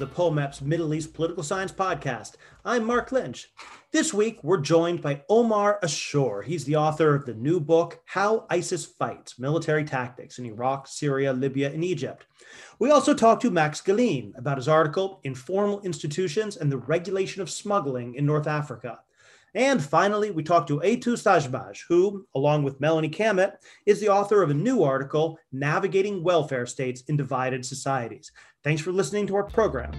the POMEPS Middle East Political Science Podcast. I'm Mark Lynch. This week, we're joined by Omar Ashour. He's the author of the new book, How ISIS Fights Military Tactics in Iraq, Syria, Libya, and Egypt. We also talked to Max Gallien about his article, Informal Institutions and the Regulation of Smuggling in North Africa. And finally, we talked to Aytuğ Şaşmaz, who, along with Melani Cammett, is the author of a new article, Navigating Welfare States in Divided Societies. Thanks for listening to our program.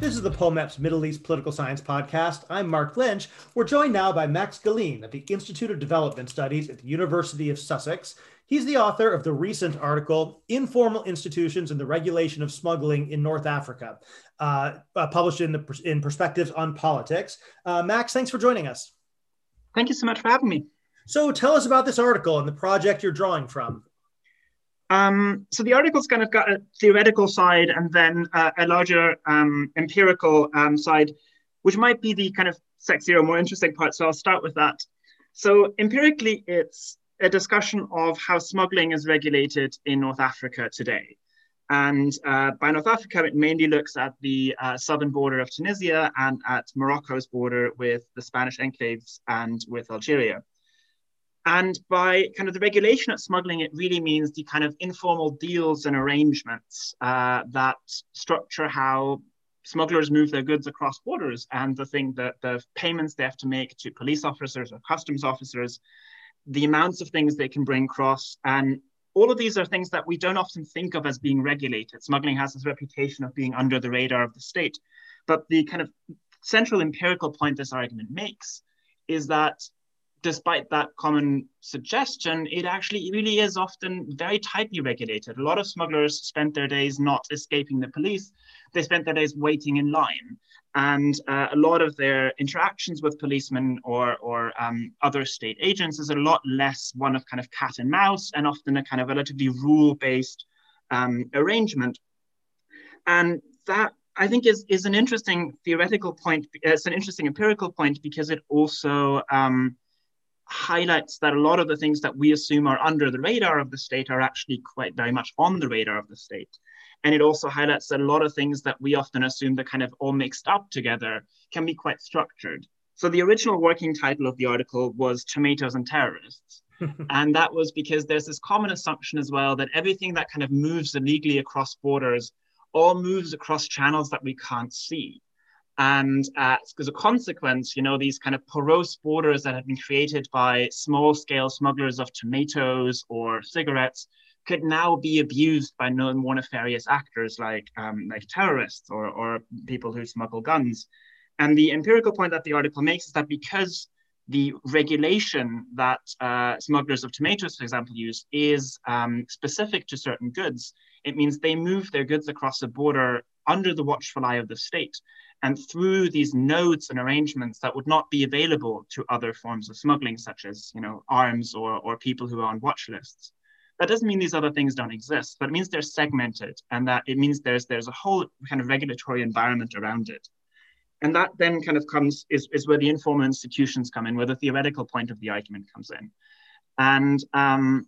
This is the POMEPS Middle East Political Science Podcast. I'm Mark Lynch. We're joined now by Max Gallien at the Institute of Development Studies at the University of Sussex. He's the author of the recent article, Informal Institutions and the Regulation of Smuggling in North Africa, uh, uh, published in, the, in Perspectives on Politics. Uh, Max, thanks for joining us. Thank you so much for having me. So tell us about this article and the project you're drawing from. Um, so the article's kind of got a theoretical side and then uh, a larger um, empirical um, side, which might be the kind of sexier or more interesting part. So I'll start with that. So empirically, it's a discussion of how smuggling is regulated in North Africa today. And uh, by North Africa, it mainly looks at the uh, southern border of Tunisia and at Morocco's border with the Spanish enclaves and with Algeria. And by kind of the regulation of smuggling, it really means the kind of informal deals and arrangements uh, that structure how smugglers move their goods across borders and the thing that the payments they have to make to police officers or customs officers, the amounts of things they can bring across. And all of these are things that we don't often think of as being regulated. Smuggling has this reputation of being under the radar of the state. But the kind of central empirical point this argument makes is that despite that common suggestion, it actually really is often very tightly regulated. A lot of smugglers spent their days not escaping the police, they spent their days waiting in line. And uh, a lot of their interactions with policemen or, or um, other state agents is a lot less one of kind of cat and mouse and often a kind of relatively rule based um, arrangement. And that I think is, is an interesting theoretical point. It's an interesting empirical point because it also um, highlights that a lot of the things that we assume are under the radar of the state are actually quite very much on the radar of the state. And it also highlights that a lot of things that we often assume that kind of all mixed up together can be quite structured. So the original working title of the article was Tomatoes and Terrorists. and that was because there's this common assumption as well that everything that kind of moves illegally across borders all moves across channels that we can't see. And uh, as a consequence, you know, these kind of porous borders that have been created by small scale smugglers of tomatoes or cigarettes could now be abused by known more nefarious actors like, um, like terrorists or, or people who smuggle guns. And the empirical point that the article makes is that because the regulation that uh, smugglers of tomatoes, for example, use is um, specific to certain goods, it means they move their goods across the border under the watchful eye of the state and through these nodes and arrangements that would not be available to other forms of smuggling, such as you know arms or, or people who are on watch lists. That doesn't mean these other things don't exist, but it means they're segmented and that it means there's there's a whole kind of regulatory environment around it. And that then kind of comes is, is where the informal institutions come in, where the theoretical point of the argument comes in. And um,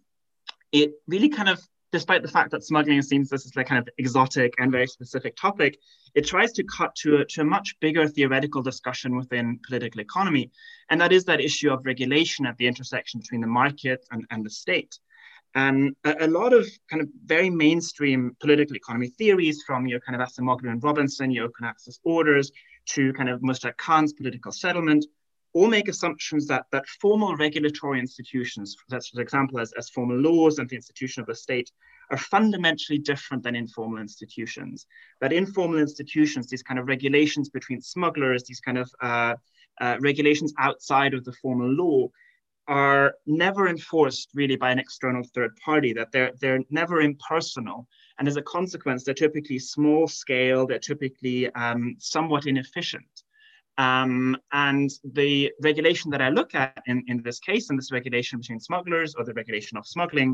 it really kind of despite the fact that smuggling seems this is like kind of exotic and very specific topic, it tries to cut to a, to a much bigger theoretical discussion within political economy. And that is that issue of regulation at the intersection between the market and, and the state. And a, a lot of kind of very mainstream political economy theories from your kind of Acemoglu and Robinson, your open access orders, to kind of Mushtaq Khan's political settlement, all make assumptions that, that formal regulatory institutions, for example, as, as formal laws and the institution of the state, are fundamentally different than informal institutions. That informal institutions, these kind of regulations between smugglers, these kind of uh, uh, regulations outside of the formal law, are never enforced really by an external third party, that they're, they're never impersonal. And as a consequence, they're typically small scale, they're typically um, somewhat inefficient. Um, and the regulation that I look at in, in this case, and this regulation between smugglers or the regulation of smuggling,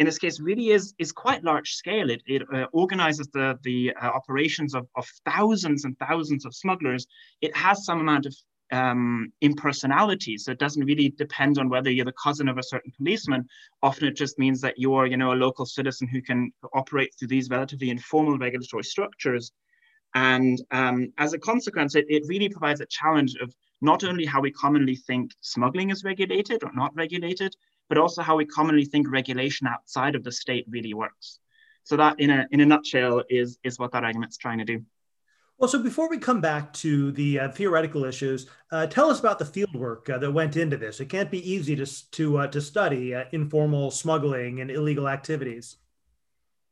in this case really is, is quite large scale. It, it uh, organizes the, the uh, operations of, of thousands and thousands of smugglers. It has some amount of um, impersonality. So it doesn't really depend on whether you're the cousin of a certain policeman. Often it just means that you're, you know, a local citizen who can operate through these relatively informal regulatory structures. And um, as a consequence, it, it really provides a challenge of not only how we commonly think smuggling is regulated or not regulated, but also how we commonly think regulation outside of the state really works. So that, in a in a nutshell, is is what that argument's trying to do. Well, so before we come back to the uh, theoretical issues, uh, tell us about the fieldwork uh, that went into this. It can't be easy to to uh, to study uh, informal smuggling and illegal activities.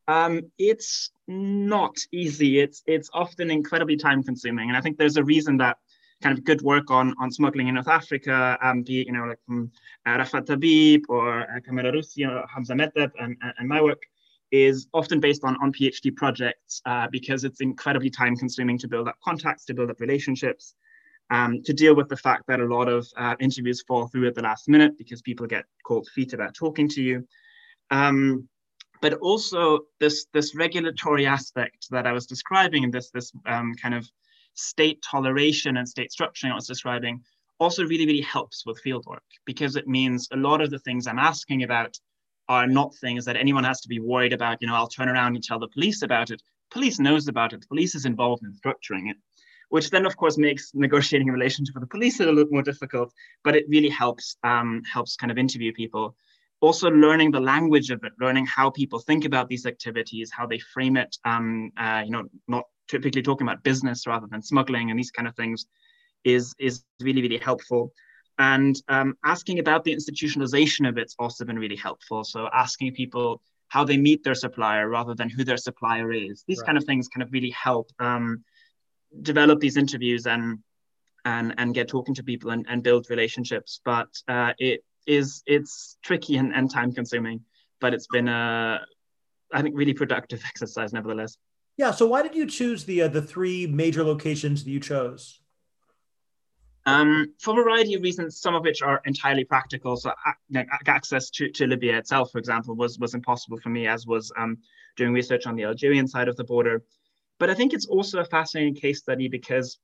Um, it's not easy. It's it's often incredibly time consuming, and I think there's a reason that kind of good work on on smuggling in North Africa, um, be you know like from uh, Rafat Tabib or uh, Kamera Russi or Hamza Meddeb and, and my work is often based on, on PhD projects uh, because it's incredibly time consuming to build up contacts, to build up relationships, um, to deal with the fact that a lot of uh, interviews fall through at the last minute because people get cold feet about talking to you. Um, but also this, this regulatory aspect that I was describing and this, this um, kind of state toleration and state structuring I was describing also really, really helps with fieldwork because it means a lot of the things I'm asking about are not things that anyone has to be worried about. You know, I'll turn around and tell the police about it. Police knows about it. Police is involved in structuring it, which then, of course, makes negotiating a relationship with the police a little more difficult. But it really helps um, helps kind of interview people. Also, learning the language of it, learning how people think about these activities, how they frame it. Um, uh, you know, not typically talking about business rather than smuggling and these kind of things, is is really really helpful. And um, asking about the institutionalization of it's also been really helpful. So asking people how they meet their supplier rather than who their supplier is. These right. kind of things kind of really help um, develop these interviews and and and get talking to people and, and build relationships. But uh, it is it's tricky and, and time consuming, but it's been a I think really productive exercise nevertheless. Yeah. So why did you choose the uh, the three major locations that you chose? Um, for a variety of reasons, some of which are entirely practical. So uh, access to, to Libya itself, for example, was, was impossible for me, as was um, doing research on the Algerian side of the border. But I think it's also a fascinating case study because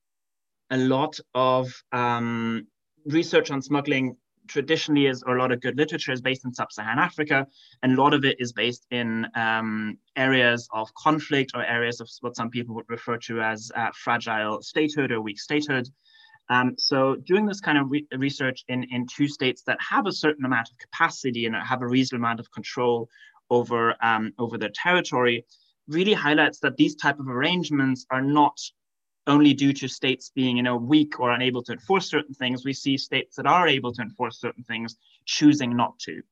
a lot of um, research on smuggling traditionally is, or a lot of good literature is based in sub-Saharan Africa, and a lot of it is based in um, areas of conflict or areas of what some people would refer to as uh, fragile statehood or weak statehood. Um, so doing this kind of re research in, in two states that have a certain amount of capacity and have a reasonable amount of control over, um, over their territory really highlights that these type of arrangements are not only due to states being you know weak or unable to enforce certain things we see states that are able to enforce certain things choosing not to.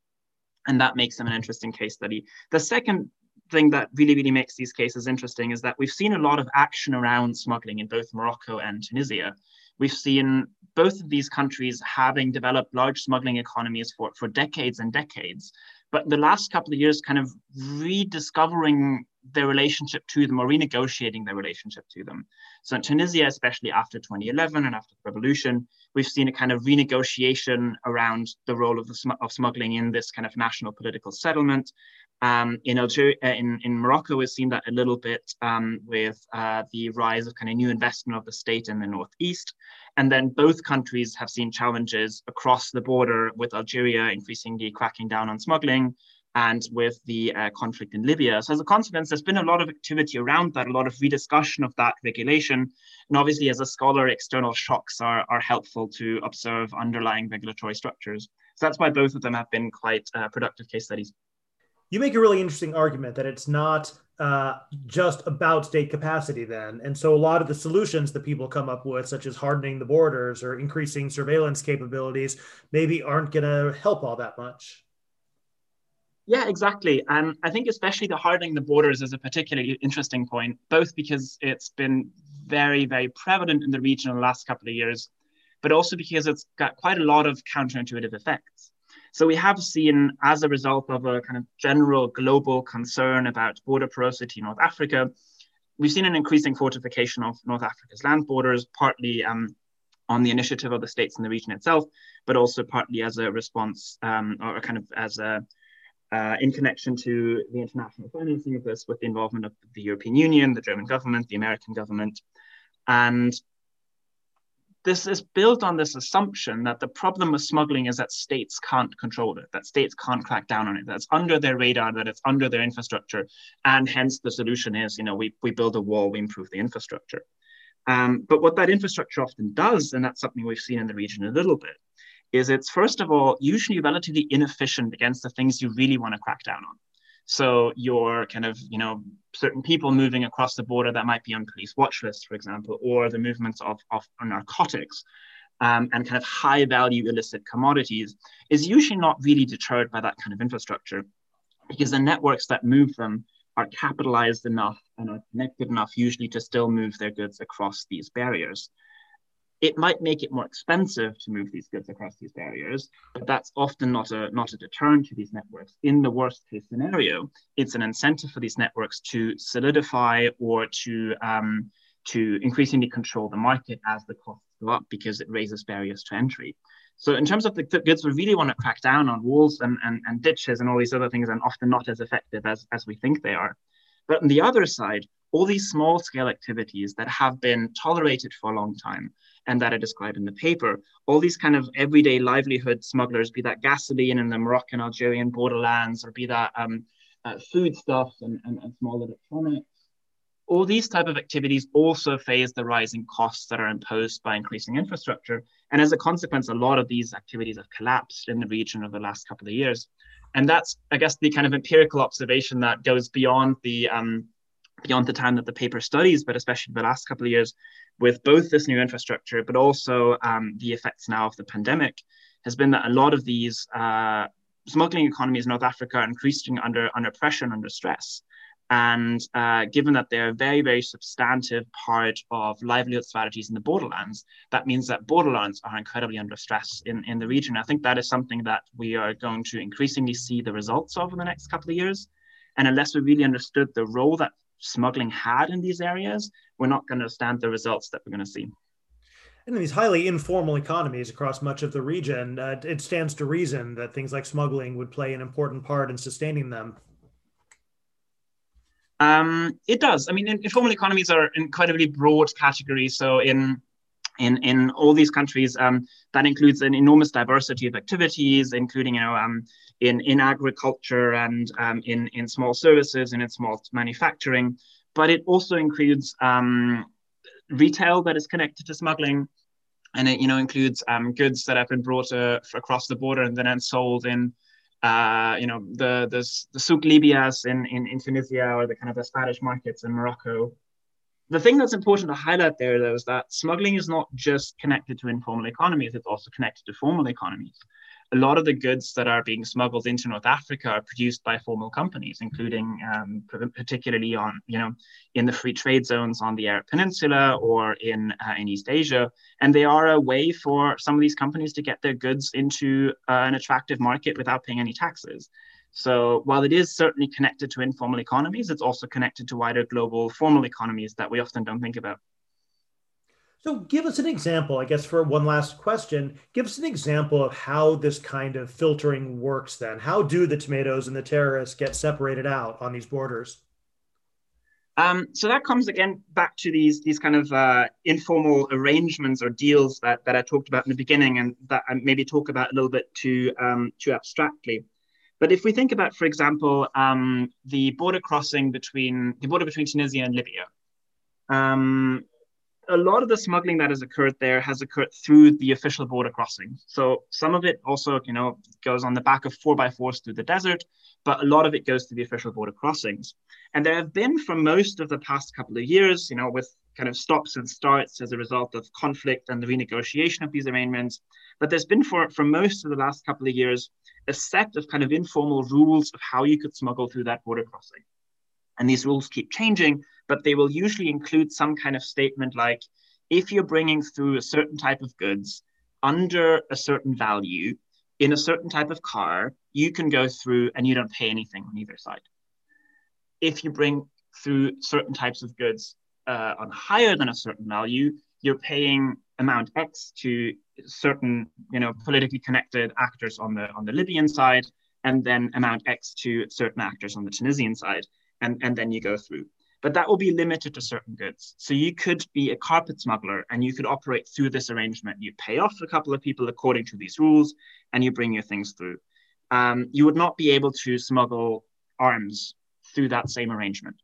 And that makes them an interesting case study. The second thing that really really makes these cases interesting is that we've seen a lot of action around smuggling in both morocco and tunisia. We've seen both of these countries having developed large smuggling economies for, for decades and decades. But the last couple of years, kind of rediscovering their relationship to them or renegotiating their relationship to them. So in Tunisia, especially after 2011 and after the revolution, we've seen a kind of renegotiation around the role of, the, of smuggling in this kind of national political settlement. Um, in Algeria, uh, in, in Morocco, we've seen that a little bit um, with uh, the rise of kind of new investment of the state in the northeast. And then both countries have seen challenges across the border with Algeria increasingly cracking down on smuggling and with the uh, conflict in Libya. So as a consequence, there's been a lot of activity around that, a lot of rediscussion of that regulation. And obviously, as a scholar, external shocks are, are helpful to observe underlying regulatory structures. So that's why both of them have been quite uh, productive case studies you make a really interesting argument that it's not uh, just about state capacity then. And so a lot of the solutions that people come up with, such as hardening the borders or increasing surveillance capabilities, maybe aren't going to help all that much. Yeah, exactly. And I think especially the hardening the borders is a particularly interesting point, both because it's been very, very prevalent in the region in the last couple of years, but also because it's got quite a lot of counterintuitive effects. So we have seen, as a result of a kind of general global concern about border porosity in North Africa, we've seen an increasing fortification of North Africa's land borders, partly um, on the initiative of the states in the region itself, but also partly as a response um, or kind of as a uh, in connection to the international financing of this with the involvement of the European Union, the German government, the American government. And this is built on this assumption that the problem with smuggling is that states can't control it, that states can't crack down on it, that it's under their radar, that it's under their infrastructure. And hence the solution is, you know, we, we build a wall, we improve the infrastructure. Um, but what that infrastructure often does, and that's something we've seen in the region a little bit, is it's first of all usually relatively inefficient against the things you really want to crack down on. So your kind of, you know, certain people moving across the border that might be on police watch lists, for example, or the movements of, of narcotics um, and kind of high value illicit commodities is usually not really deterred by that kind of infrastructure because the networks that move them are capitalized enough and are connected enough usually to still move their goods across these barriers it might make it more expensive to move these goods across these barriers, but that's often not a not a deterrent to these networks. In the worst case scenario, it's an incentive for these networks to solidify or to um, to increasingly control the market as the costs go up because it raises barriers to entry. So in terms of the, goods, we really want to crack down on walls and, and, and ditches and all these other things, and often not as effective as, as we think they are. But on the other side, all these small scale activities that have been tolerated for a long time and that I describe in the paper. All these kind of everyday livelihood smugglers, be that gasoline in the Moroccan Algerian borderlands, or be that um, uh, foodstuffs and, and, and small electronics. All these type of activities also face the rising costs that are imposed by increasing infrastructure. And as a consequence, a lot of these activities have collapsed in the region over the last couple of years. And that's, I guess, the kind of empirical observation that goes beyond the um, beyond the time that the paper studies, but especially the last couple of years, with both this new infrastructure, but also um, the effects now of the pandemic, has been that a lot of these uh, smuggling economies in North Africa are increasing under, under pressure and under stress. And uh, given that they're a very, very substantive part of livelihood strategies in the borderlands, that means that borderlands are incredibly under stress in, in the region. I think that is something that we are going to increasingly see the results of in the next couple of years. And unless we really understood the role that smuggling had in these areas, we're not going to stand the results that we're going to see. And in these highly informal economies across much of the region, uh, it stands to reason that things like smuggling would play an important part in sustaining them. Um, it does. I mean, informal economies are incredibly broad categories. So in in in all these countries, um, that includes an enormous diversity of activities, including you know um, in, in agriculture and um, in, in small services and in small manufacturing. But it also includes um, retail that is connected to smuggling. And it you know, includes um, goods that have been brought uh, across the border and then sold in uh, you know, the, the, the souk libias in, in, in Tunisia or the kind of the Spanish markets in Morocco. The thing that's important to highlight there, though, is that smuggling is not just connected to informal economies, it's also connected to formal economies a lot of the goods that are being smuggled into North Africa are produced by formal companies, including um, particularly on, you know, in the free trade zones on the Arab Peninsula or in uh, in East Asia, and they are a way for some of these companies to get their goods into uh, an attractive market without paying any taxes. So while it is certainly connected to informal economies, it's also connected to wider global formal economies that we often don't think about. So, give us an example, I guess, for one last question. Give us an example of how this kind of filtering works then. How do the tomatoes and the terrorists get separated out on these borders? Um, so that comes again back to these these kind of uh, informal arrangements or deals that, that I talked about in the beginning, and that I maybe talk about a little bit too um, too abstractly. But if we think about, for example, um, the border crossing between the border between Tunisia and Libya, um, a lot of the smuggling that has occurred there has occurred through the official border crossing. So some of it also, you know, goes on the back of four by fours through the desert, but a lot of it goes to the official border crossings. And there have been for most of the past couple of years, you know, with kind of stops and starts as a result of conflict and the renegotiation of these arrangements. But there's been for, for most of the last couple of years a set of kind of informal rules of how you could smuggle through that border crossing. And these rules keep changing, but they will usually include some kind of statement like if you're bringing through a certain type of goods under a certain value in a certain type of car, you can go through and you don't pay anything on either side. If you bring through certain types of goods uh, on higher than a certain value, you're paying amount X to certain, you know, politically connected actors on the on the Libyan side, and then amount X to certain actors on the Tunisian side and, and then you go through. but that will be limited to certain goods. So you could be a carpet smuggler and you could operate through this arrangement. You pay off a couple of people according to these rules and you bring your things through. Um, you would not be able to smuggle arms through that same arrangement.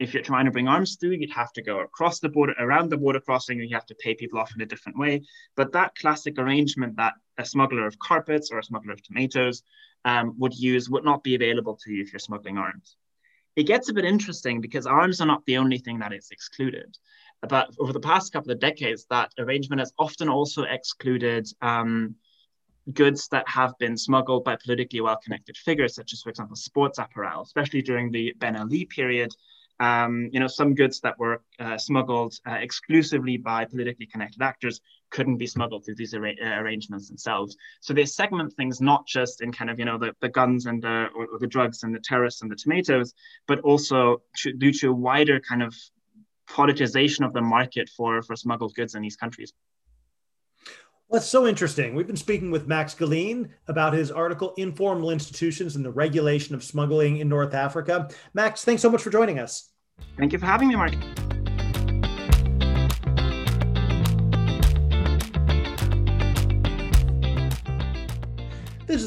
If you're trying to bring arms through, you'd have to go across the border, around the border crossing, and you have to pay people off in a different way. But that classic arrangement that a smuggler of carpets or a smuggler of tomatoes um, would use would not be available to you if you're smuggling arms it gets a bit interesting because arms are not the only thing that is excluded. But over the past couple of decades, that arrangement has often also excluded um, goods that have been smuggled by politically well connected figures, such as, for example, sports apparel, especially during the Ben Ali period um, you know, some goods that were uh, smuggled uh, exclusively by politically connected actors couldn't be smuggled through these arra- uh, arrangements themselves. So they segment things not just in kind of, you know, the, the guns and the, or, or the drugs and the terrorists and the tomatoes, but also to, due to a wider kind of politicization of the market for, for smuggled goods in these countries. That's so interesting. We've been speaking with Max Gallien about his article, Informal Institutions and the Regulation of Smuggling in North Africa. Max, thanks so much for joining us. Thank you for having me, Mark.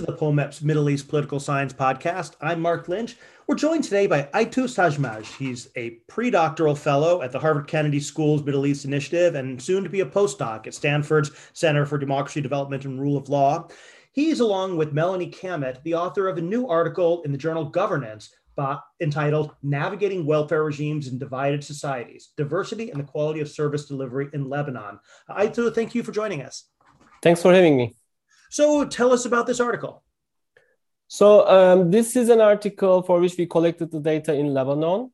Is the POMEPS Middle East Political Science Podcast. I'm Mark Lynch. We're joined today by Aytuğ Şaşmaz. He's a pre-doctoral fellow at the Harvard Kennedy School's Middle East Initiative and soon to be a postdoc at Stanford's Center for Democracy, Development, and Rule of Law. He's, along with Melani Cammett, the author of a new article in the journal Governance entitled Navigating Welfare Regimes in Divided Societies, Diversity and the Quality of Service Delivery in Lebanon. Aytuğ, thank you for joining us. Thanks for having me. So tell us about this article. So um, this is an article for which we collected the data in Lebanon.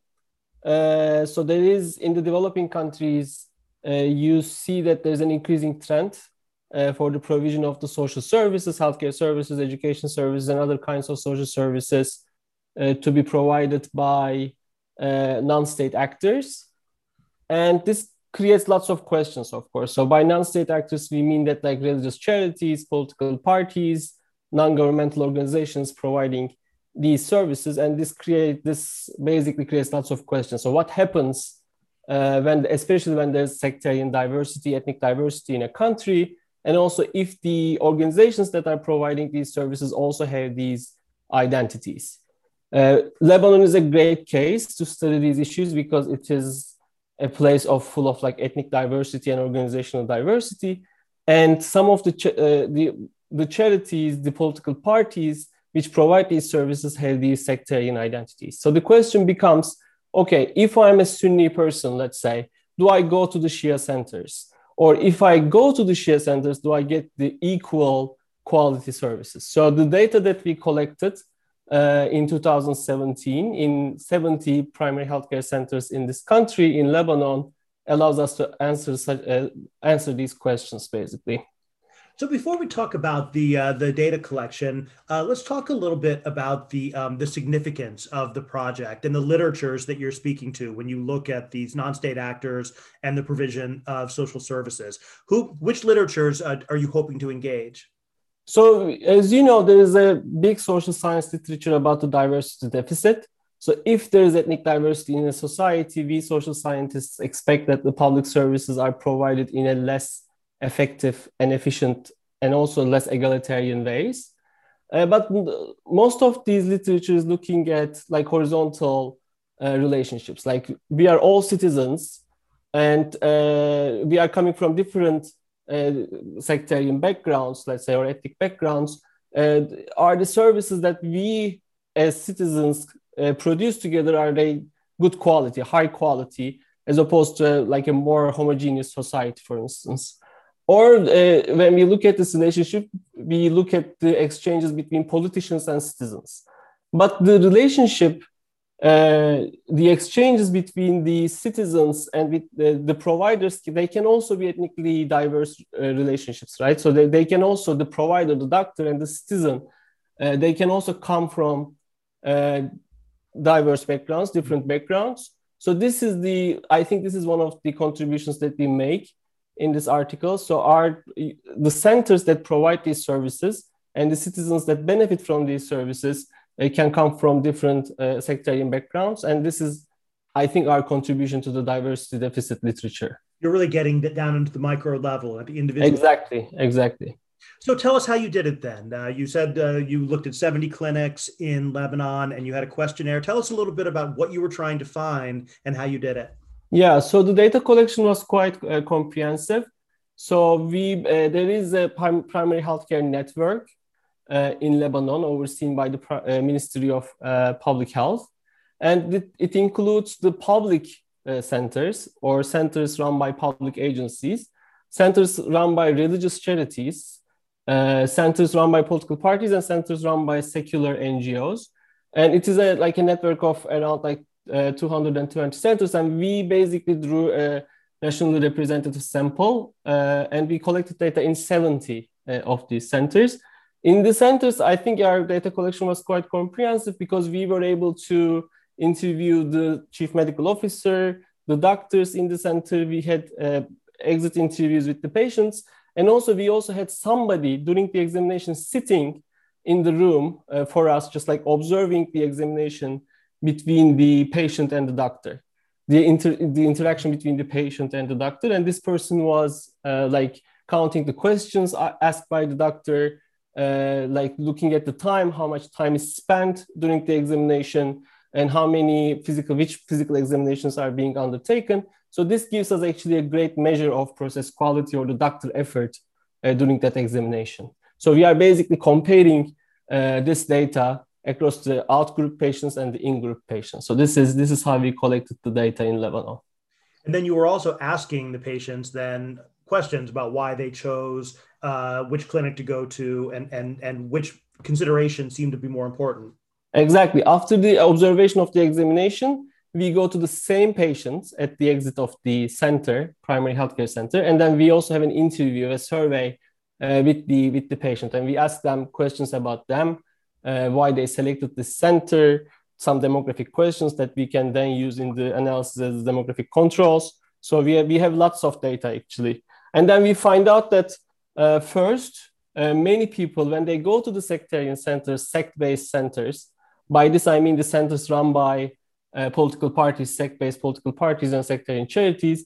Uh, so there is in the developing countries, uh, you see that there's an increasing trend uh, for the provision of the social services, healthcare services, education services, and other kinds of social services uh, to be provided by uh, non-state actors. And this creates lots of questions, of course. So by non-state actors, we mean that like religious charities, political parties, non-governmental organizations providing these services, and this create this basically creates lots of questions. So what happens uh, when, especially when there's sectarian diversity, ethnic diversity in a country, and also if the organizations that are providing these services also have these identities. Uh, Lebanon is a great case to study these issues because it is a place of full of like ethnic diversity and organizational diversity. And some of the ch- uh, the the charities the political parties which provide these services have these sectarian identities. So the question becomes okay if i'm a sunni person let's say do i go to the shia centers? Or if i go to the shia centers do i get the equal quality services? So the data that we collected uh, in 2017 in 70 primary healthcare centers in this country in Lebanon allows us to answer such, uh, answer these questions basically. So before we talk about the uh, the data collection, uh, let's talk a little bit about the um, the significance of the project and the literatures that you're speaking to when you look at these non-state actors and the provision of social services. Who, which literatures uh, are you hoping to engage? So, as you know, there is a big social science literature about the diversity deficit. So, if there is ethnic diversity in a society, we social scientists expect that the public services are provided in a less effective and efficient and also less egalitarian ways. Uh, but most of these literature is looking at like horizontal uh, relationships. Like we are all citizens and uh, we are coming from different sectarian backgrounds, let's say, or ethnic backgrounds, uh, are the services that we as citizens uh, produce together, are they good quality, high quality, as opposed to like a more homogeneous society, for instance? Or uh, when we look at this relationship, we look at the exchanges between politicians and citizens. But the relationship uh, the exchanges between the citizens and with the, the, providers they can also be ethnically diverse uh, relationships right? So they, they can also the provider the doctor and the citizen uh, they can also come from uh, diverse backgrounds different backgrounds. So this is the i think this is one of the contributions that we make in this article. So are the centers that provide these services and the citizens that benefit from these services they can come from different uh, sectarian backgrounds and this is I think our contribution to the diversity deficit literature. You're really getting down into the micro level at the individual. Exactly, exactly. So tell us how you did it then. Uh, you said uh, you looked at 70 clinics in Lebanon and you had a questionnaire. Tell us a little bit about what you were trying to find and how you did it. Yeah, so the data collection was quite uh, comprehensive. So we uh, there is a prim- primary healthcare network uh, in Lebanon overseen by the uh, Ministry of Public Health, and it, it includes the public centers or centers run by public agencies, centers run by religious charities, uh, centers run by political parties and centers run by secular NGOs. And it is a, like a network of around like uh, 220 centers. And we basically drew a nationally representative sample uh, and we collected data in 70 uh, of these centers. In the centers, I think our data collection was quite comprehensive because we were able to interview the chief medical officer, the doctors in the center. We had uh, exit interviews with the patients and also, we also had somebody during the examination sitting in the room uh, for us, just like observing the examination between the patient and the doctor, the, inter- the interaction between the patient and the doctor. And this person was uh, like counting the questions asked by the doctor, uh, like looking at the time, how much time is spent during the examination, and how many physical, which physical examinations are being undertaken. So this gives us actually a great measure of process quality or the doctor effort uh, during that examination. So we are basically comparing uh, this data across the out-group patients and the in-group patients. So this is this is how we collected the data in Lebanon. And then you were also asking the patients then questions about why they chose uh, which clinic to go to and and and which considerations seem to be more important. Exactly. After the observation of the examination, we go to the same patients at the exit of the center, primary healthcare center, and then we also have an interview, a survey uh, with the with the patient, and we ask them questions about them, uh, why they selected the center, some demographic questions that we can then use in the analysis as demographic controls. So we have, we have lots of data actually, and then we find out that uh, first, uh, many people when they go to the sectarian centers, sect-based centers, by this I mean the centers run by uh, political parties, sect-based political parties and sectarian charities,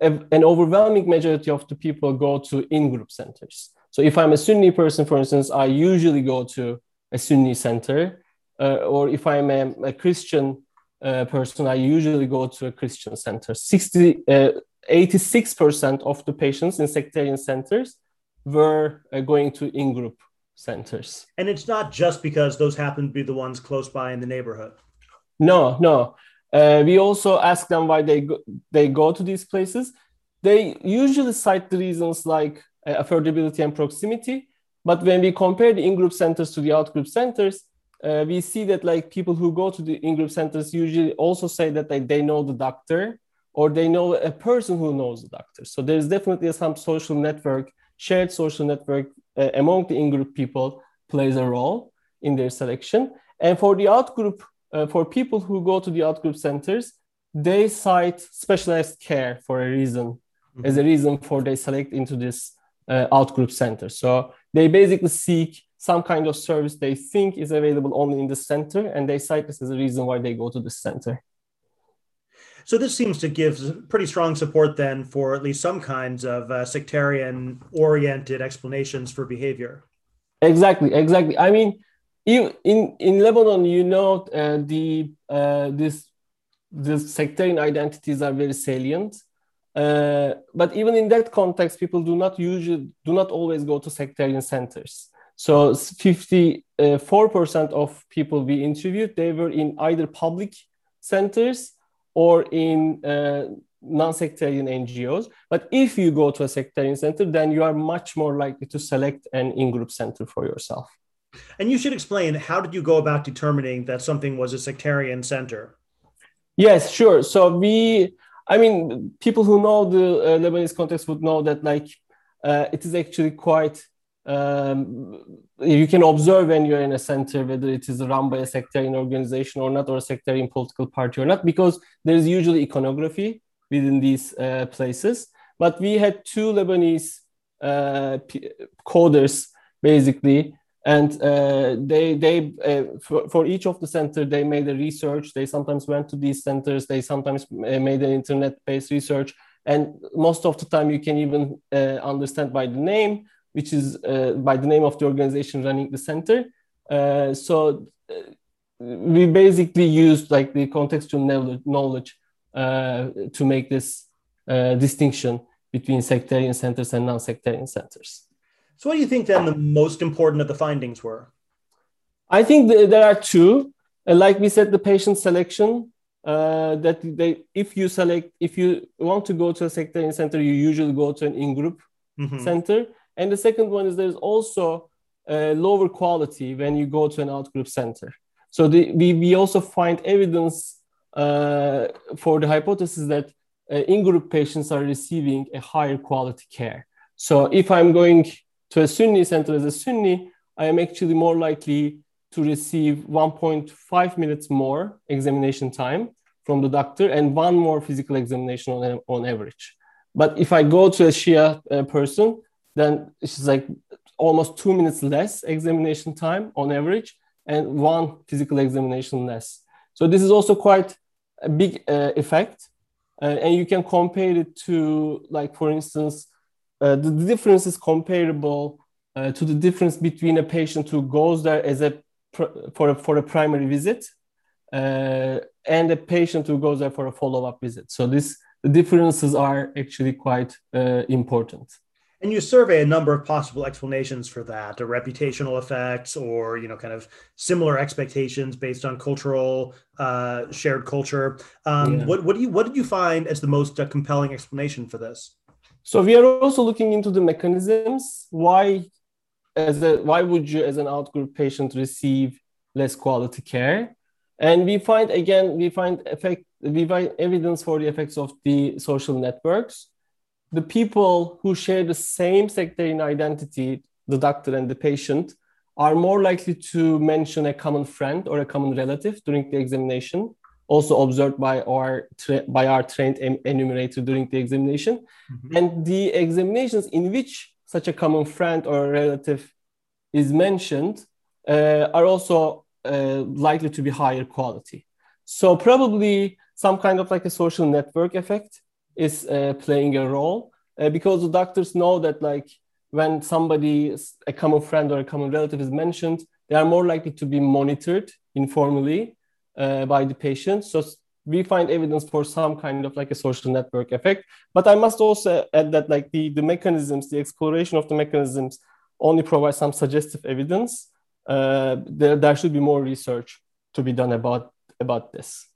an overwhelming majority of the people go to in-group centers. So if I'm a Sunni person, for instance, I usually go to a Sunni center. Uh, or if I'm a, a Christian uh, person, I usually go to a Christian center. 60, 86% uh, of the patients in sectarian centers were uh, going to in-group centers. And it's not just because those happen to be the ones close by in the neighborhood. No, no. Uh, we also ask them why they go, they go to these places. They usually cite the reasons like uh, affordability and proximity. But when we compare the in-group centers to the out-group centers, uh, we see that like people who go to the in-group centers usually also say that they, they know the doctor or they know a person who knows the doctor. So there's definitely some social network, shared social network uh, among the in-group people plays a role in their selection. And for the out-group uh, for people who go to the outgroup centers, they cite specialized care for a reason, mm-hmm. as a reason for they select into this uh, outgroup center. So they basically seek some kind of service they think is available only in the center, and they cite this as a reason why they go to the center. So this seems to give pretty strong support then for at least some kinds of uh, sectarian oriented explanations for behavior. Exactly, exactly. I mean, in in Lebanon, you know, uh, the uh, this the sectarian identities are very salient. Uh, but even in that context, people do not usually do not always go to sectarian centers. So 54% of people we interviewed, they were in either public centers or in uh, non-sectarian NGOs. But if you go to a sectarian center, then you are much more likely to select an in-group center for yourself. And you should explain how did you go about determining that something was a sectarian center? Yes, sure. So we, I mean, people who know the uh, Lebanese context would know that like uh, it is actually quite. Um, you can observe when you're in a center whether it is run by a sectarian organization or not, or a sectarian political party or not, because there is usually iconography within these uh, places. But we had two Lebanese uh, coders basically and uh, they they uh, for, for, each of the center they made a research. They sometimes went to these centers. They sometimes uh, made an internet based research. And most of the time you can even uh, understand by the name which is uh, by the name of the organization running the center uh, so we basically used like the contextual knowledge to make this distinction between sectarian centers and non-sectarian centers so, what do you think then the most important of the findings were? I think there are two. Uh, like we said, the patient selection. Uh, that they, if you select, if you want to go to a sectarian center, you usually go to an in-group mm-hmm. center. And the second one is there's also a lower quality when you go to an out-group center. So the, we, we also find evidence uh, for the hypothesis that uh, in-group patients are receiving a higher quality care. So if I'm going to a Sunni center as a Sunni, I am actually more likely to receive 1.5 minutes more examination time from the doctor and one more physical examination on, on average. But if I go to a Shia uh, person, then it's like almost two minutes less examination time on average and one physical examination less. So this is also quite a big uh, effect. Uh, and you can compare it to, like, for instance, uh, the, difference is comparable uh, to the difference between a patient who goes there as a for a, for a primary visit uh, and a patient who goes there for a follow-up visit. So this the differences are actually quite uh, important. And you survey a number of possible explanations for that, or reputational effects, or you know, kind of similar expectations based on cultural uh, shared culture. Um, yeah. What what do you what did you find as the most uh, compelling explanation for this? So we are also looking into the mechanisms. Why, as a, why would you, as an outgroup patient, receive less quality care? And we find again, we find effect, we find evidence for the effects of the social networks. The people who share the same sectarian identity, the doctor and the patient, are more likely to mention a common friend or a common relative during the examination also observed by our by our trained enumerator during the examination mm-hmm. and the examinations in which such a common friend or relative is mentioned uh, are also uh, likely to be higher quality so probably some kind of like a social network effect is uh, playing a role uh, because the doctors know that like when somebody a common friend or a common relative is mentioned they are more likely to be monitored informally uh, by the patient. So we find evidence for some kind of like a social network effect. But I must also add that like the, the mechanisms, the exploration of the mechanisms only provide some suggestive evidence. Uh, there, there should be more research to be done about, about this.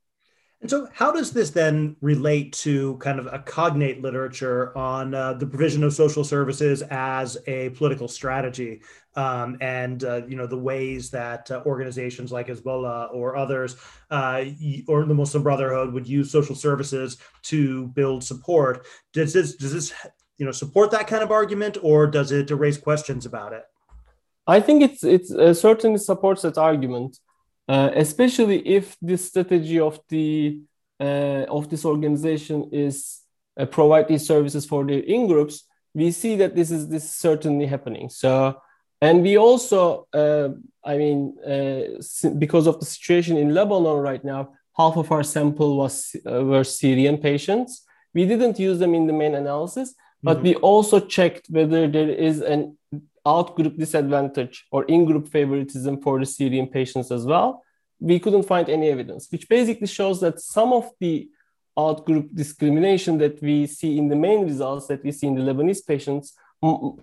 And so, how does this then relate to kind of a cognate literature on uh, the provision of social services as a political strategy, um, and uh, you know the ways that uh, organizations like Hezbollah or others, uh, or the Muslim Brotherhood, would use social services to build support? Does this does this you know support that kind of argument, or does it raise questions about it? I think it's it uh, certainly supports that argument. Uh, especially if the strategy of the uh, of this organization is uh, provide these services for the in groups, we see that this is this is certainly happening. So, and we also, uh, I mean, uh, because of the situation in Lebanon right now, half of our sample was were Syrian patients. We didn't use them in the main analysis, but mm-hmm. we also checked whether there is an out-group disadvantage or in-group favoritism for the Syrian patients as well. We couldn't find any evidence, which basically shows that some of the out-group discrimination that we see in the main results that we see in the Lebanese patients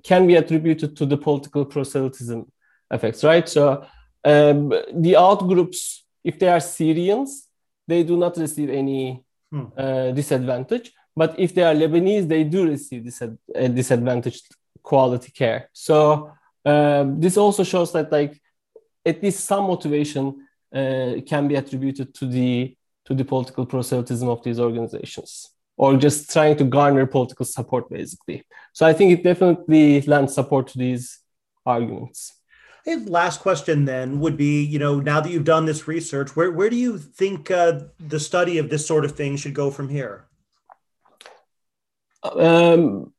can be attributed to the political proselytism effects, right? So um, the out-groups, if they are Syrians, they do not receive any hmm. uh, disadvantage. But if they are Lebanese, they do receive disad- uh, disadvantaged quality care. So um, this also shows that like at least some motivation uh, can be attributed to the to the political proselytism of these organizations or just trying to garner political support basically. So i think it definitely lends support to these arguments. And last question then would be you know now that you've done this research where, where do you think uh, the study of this sort of thing should go from here? Um,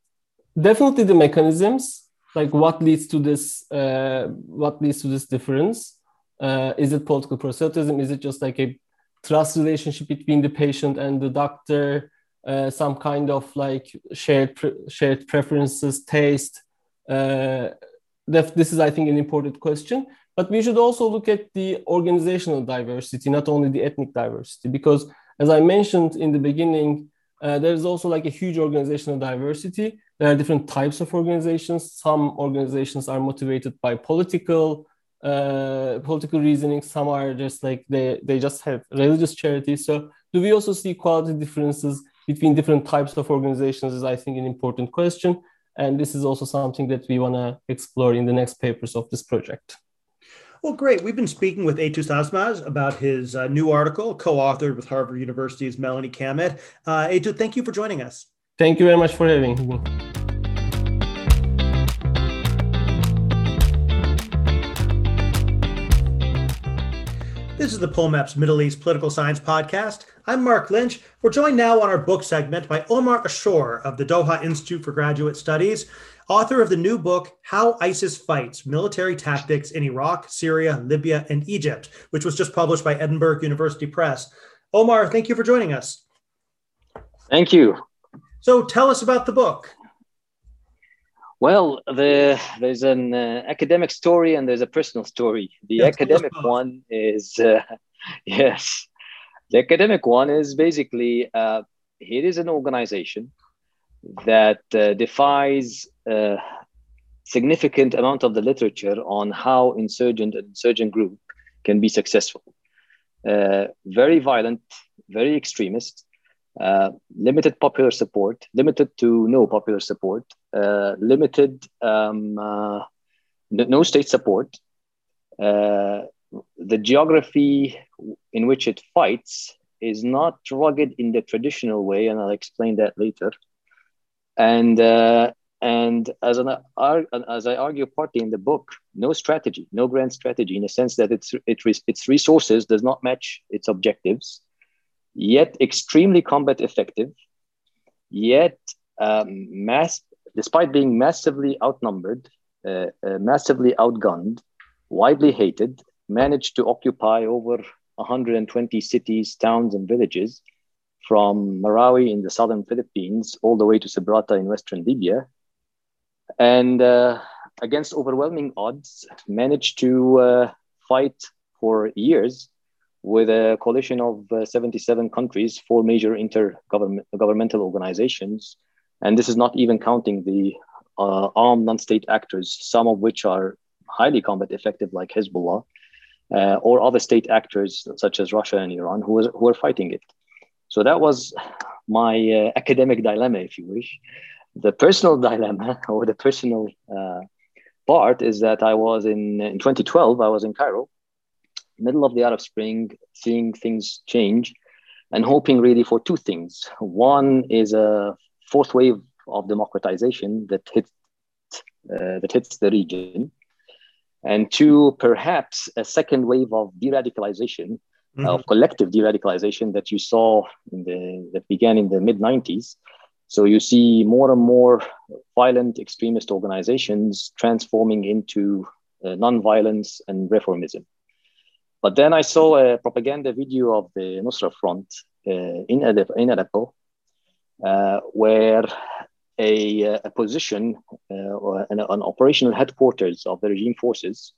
definitely the mechanisms like what leads to this uh, what leads to this difference. Uh, is it political proselytism? Is it just like a trust relationship between the patient and the doctor? Uh, some kind of like shared pre- shared preferences taste? Uh, this is i think an important question. But we should also look at the organizational diversity not only the ethnic diversity because as i mentioned in the beginning uh, there's also like a huge organizational diversity. There are different types of organizations. Some organizations are motivated by political uh, political reasoning. Some are just like they they just have religious charities so do we also see quality differences between different types of organizations is i think an important question. And this is also something that we want to explore in the next papers of this project well, great. We've been speaking with Aytuğ Şaşmaz about his uh, new article, co-authored with Harvard University's Melani Cammett. Uh, thank you for joining us. Thank you very much for having me. This is the POMEPS Middle East Political Science Podcast. I'm Marc Lynch. We're joined now on our book segment by Omar Ashour of the Doha Institute for Graduate Studies author of the new book, How ISIS Fights Military Tactics in Iraq, Syria, Libya, and Egypt, which was just published by Edinburgh University Press. Omar, thank you for joining us. Thank you. So tell us about the book. Well, the, there's an uh, academic story and there's a personal story. The academic one is, uh, yes, the academic one is basically uh, here is an organization that uh, defies a significant amount of the literature on how insurgent and insurgent group can be successful. Uh, very violent, very extremist, uh, limited popular support, limited to no popular support, uh, limited um, uh, no state support. Uh, the geography in which it fights is not rugged in the traditional way, and I'll explain that later and uh, and as an as I argue partly in the book, no strategy, no grand strategy, in a sense that its it, its resources does not match its objectives, yet extremely combat effective, yet um, mass despite being massively outnumbered, uh, uh, massively outgunned, widely hated, managed to occupy over 120 cities, towns, and villages from Marawi in the southern Philippines all the way to Sabratha in western Libya. And uh, against overwhelming odds, managed to uh, fight for years with a coalition of uh, 77 countries, four major intergovernmental organizations. And this is not even counting the uh, armed non state actors, some of which are highly combat effective, like Hezbollah, uh, or other state actors such as Russia and Iran, who, was, who are fighting it. So that was my uh, academic dilemma, if you wish. The personal dilemma or the personal uh, part is that I was in, in 2012, I was in Cairo, middle of the Arab Spring, seeing things change and hoping really for two things. One is a fourth wave of democratization that hits, uh, that hits the region. And two, perhaps a second wave of de radicalization mm-hmm. of collective de-radicalization that you saw in the that began in the mid 90s. So you see more and more violent extremist organizations transforming into uh, non-violence and reformism. But then I saw a propaganda video of the Nusra Front uh, in, Aleppo, in Aleppo uh, where a, a position uh, or an, an, operational headquarters of the regime forces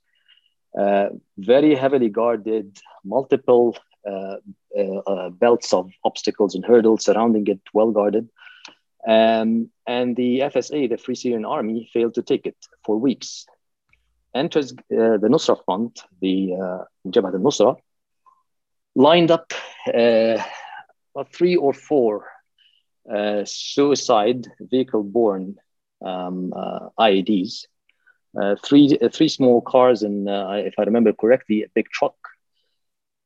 uh, very heavily guarded, multiple uh, uh, belts of obstacles and hurdles surrounding it, well guarded. Um, and the FSA, the Free Syrian Army, failed to take it for weeks. Enters the Nusra Front, the uh, Jabhat al-Nusra, lined up three or four uh, suicide vehicle borne um, uh, IEDs uh, three uh, three small cars and uh, if I remember correctly, a big truck.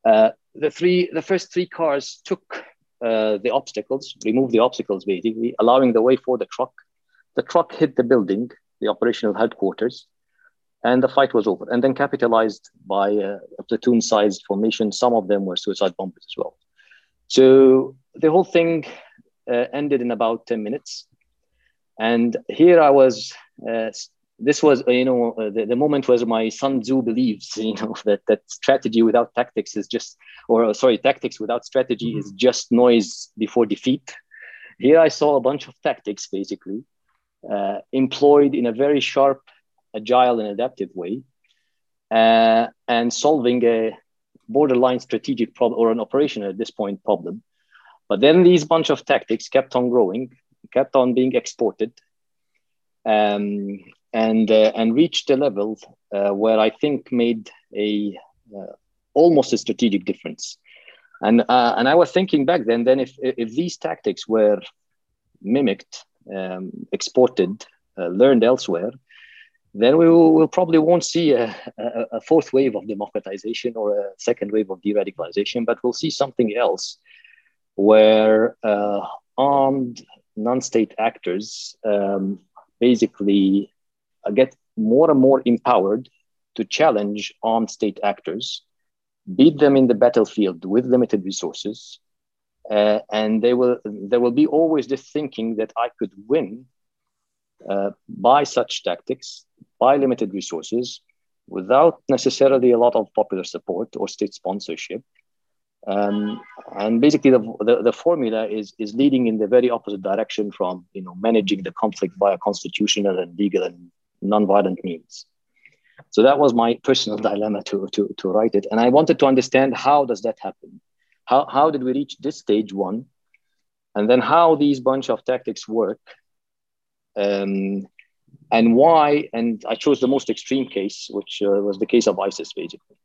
Uh, the three the first three cars took uh, the obstacles, removed the obstacles basically, allowing the way for the truck. The truck hit the building, the operational headquarters, and the fight was over. And then capitalized by a, platoon-sized formation. Some of them were suicide bombers as well. So the whole thing ended in about ten minutes. And here I was this was you know uh, the, the moment where my Sun Tzu believes you know that that strategy without tactics is just or uh, sorry tactics without strategy mm-hmm. is just noise before defeat. Here I saw a bunch of tactics basically uh, employed in a very sharp, agile, and adaptive way, uh, and solving a borderline strategic problem or an operational at this point problem. But then these bunch of tactics kept on growing, kept on being exported, um, and uh, and reached a level uh, where I think made a uh, almost a strategic difference. And uh, and I was thinking back then, then if if these tactics were mimicked, um, exported, uh, learned elsewhere, then we will we'll probably won't see a, a, fourth wave of democratization or a second wave of de-radicalization, but we'll see something else where uh, armed non-state actors um, basically get more and more empowered to challenge armed state actors, beat them in the battlefield with limited resources, uh, and they will there will be always this thinking that I could win uh, by such tactics, by limited resources, without necessarily a lot of popular support or state sponsorship. Um, and basically, the, the, the, formula is, is leading in the very opposite direction from you know managing the conflict via constitutional and legal and non-violent means. So that was my personal dilemma to, to, to write it. And I wanted to understand how does that happen? How, how did we reach this stage one? And then how these bunch of tactics work um, and why, and I chose the most extreme case, which uh, was the case of ISIS, basically,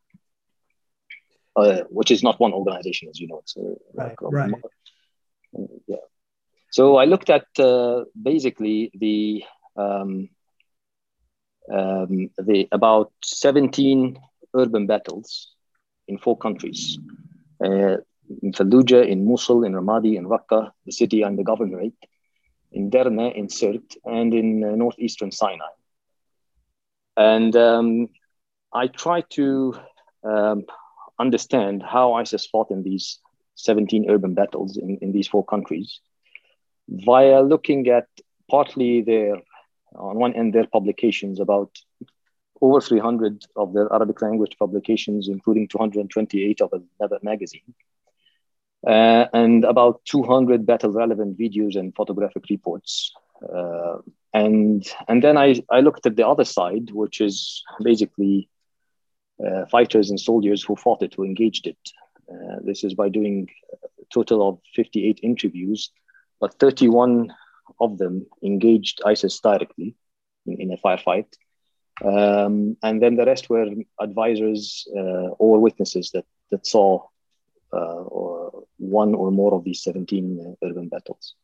uh, which is not one organization, as you know. So, right, like, right. Uh, yeah. So I looked at uh, basically the um, um, the about 17 urban battles in four countries uh, in Fallujah, in Mosul, in Ramadi, in Raqqa, the city and the governorate, in Derna, in Sirte, and in uh, northeastern Sinai. And um, I try to um, understand how ISIS fought in these 17 urban battles in, in these four countries via looking at partly their on one end, their publications about over 300 of their Arabic language publications, including 228 of another magazine, uh, and about 200 battle relevant videos and photographic reports. Uh, and and then I, I looked at the other side, which is basically uh, fighters and soldiers who fought it, who engaged it. Uh, this is by doing a total of 58 interviews, but 31 of them engaged ISIS directly in, in a firefight. Um, and then the rest were advisors uh, or witnesses that, that saw uh, or one or more of these 17 uh, urban battles.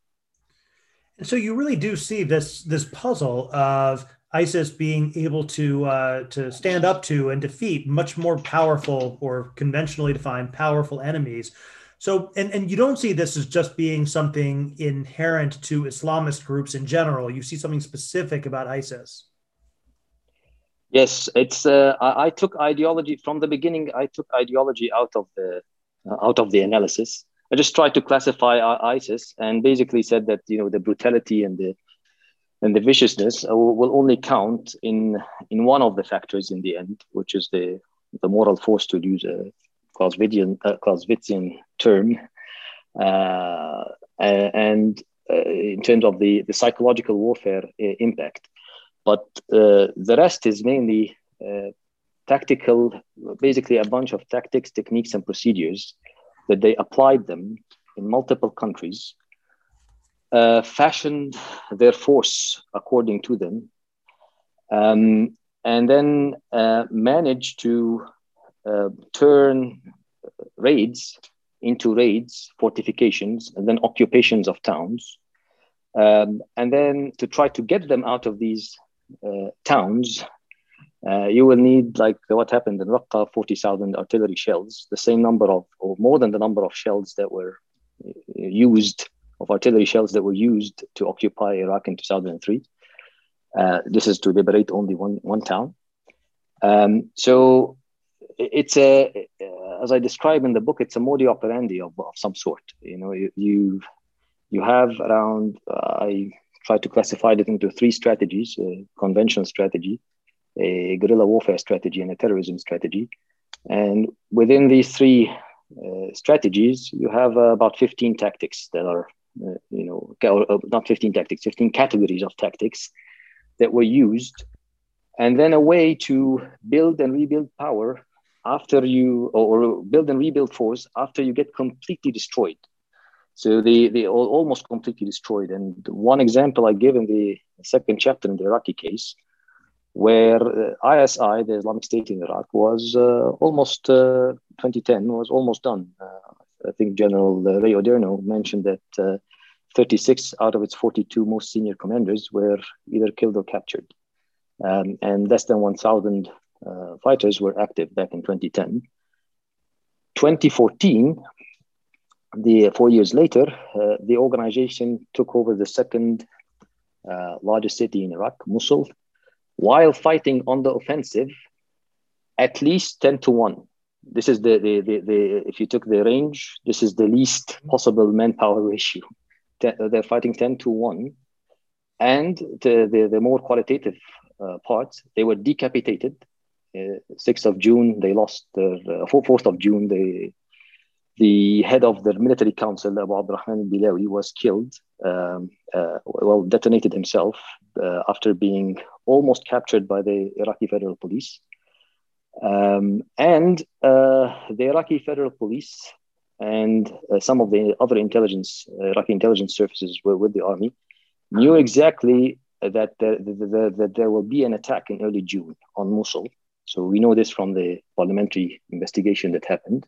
And so you really do see this this puzzle of ISIS being able to uh, to stand up to and defeat much more powerful or conventionally defined powerful enemies so, and, and you don't see this as just being something inherent to Islamist groups in general. You see something specific about ISIS. Yes, it's. Uh, I, I, took ideology from the beginning. I took ideology out of the uh, out of the analysis. I just tried to classify ISIS and basically said that you know the brutality and the and the viciousness uh, will only count in in one of the factors in the end, which is the the moral force to use a Clausewitzian, uh, Clausewitzian term. Uh, and uh, in terms of the, the psychological warfare uh, impact. But uh, the rest is mainly tactical, basically a bunch of tactics, techniques, and procedures that they applied them in multiple countries, uh, fashioned their force according to them, um, and then uh, managed to uh, turn raids into raids, fortifications, and then occupations of towns. Um, and then to try to get them out of these uh, towns, uh, you will need, like what happened in Raqqa, 40,000 artillery shells, the same number of, or more than the number of shells that were uh, used, of artillery shells that were used to occupy Iraq in 2003. Uh, this is to liberate only one, one town. Um, so it's a as I describe in the book, it's a modi operandi of, of some sort. You know, you you, you have around I tried to classify it into three strategies: a conventional strategy, a guerrilla warfare strategy, and a terrorism strategy. And within these three uh, strategies, you have uh, about 15 tactics that are, uh, you know, or, not 15 tactics, 15 categories of tactics that were used, and then a way to build and rebuild power after you, or build and rebuild force after you get completely destroyed. So they, they almost completely destroyed. And one example I give in the second chapter in the Iraqi case where uh, ISI, the Islamic State in Iraq, was uh, almost uh, 2010 was almost done. Uh, I think General Ray Odierno mentioned that uh, 36 out of its 42 most senior commanders were either killed or captured, um, and less than 1,000 uh, fighters were active back in 2010. 2014, the four years later, the organization took over the second largest city in Iraq, Mosul, while fighting on the offensive at least 10 to 1 this is the, the, the, the if you took the range this is the least possible manpower ratio. They're fighting 10 to 1 and the, the, the more qualitative uh, parts they were decapitated uh, 6th of june they lost their uh, 4th of june they the head of the military council, Abu Abdurrahman Bilawi, was killed, um, uh, well, detonated himself uh, after being almost captured by the Iraqi Federal Police. Um, and uh, the Iraqi Federal Police and uh, some of the other intelligence, Iraqi intelligence services were with the army, knew exactly that there, that there will be an attack in early June on Mosul. So we know this from the parliamentary investigation that happened.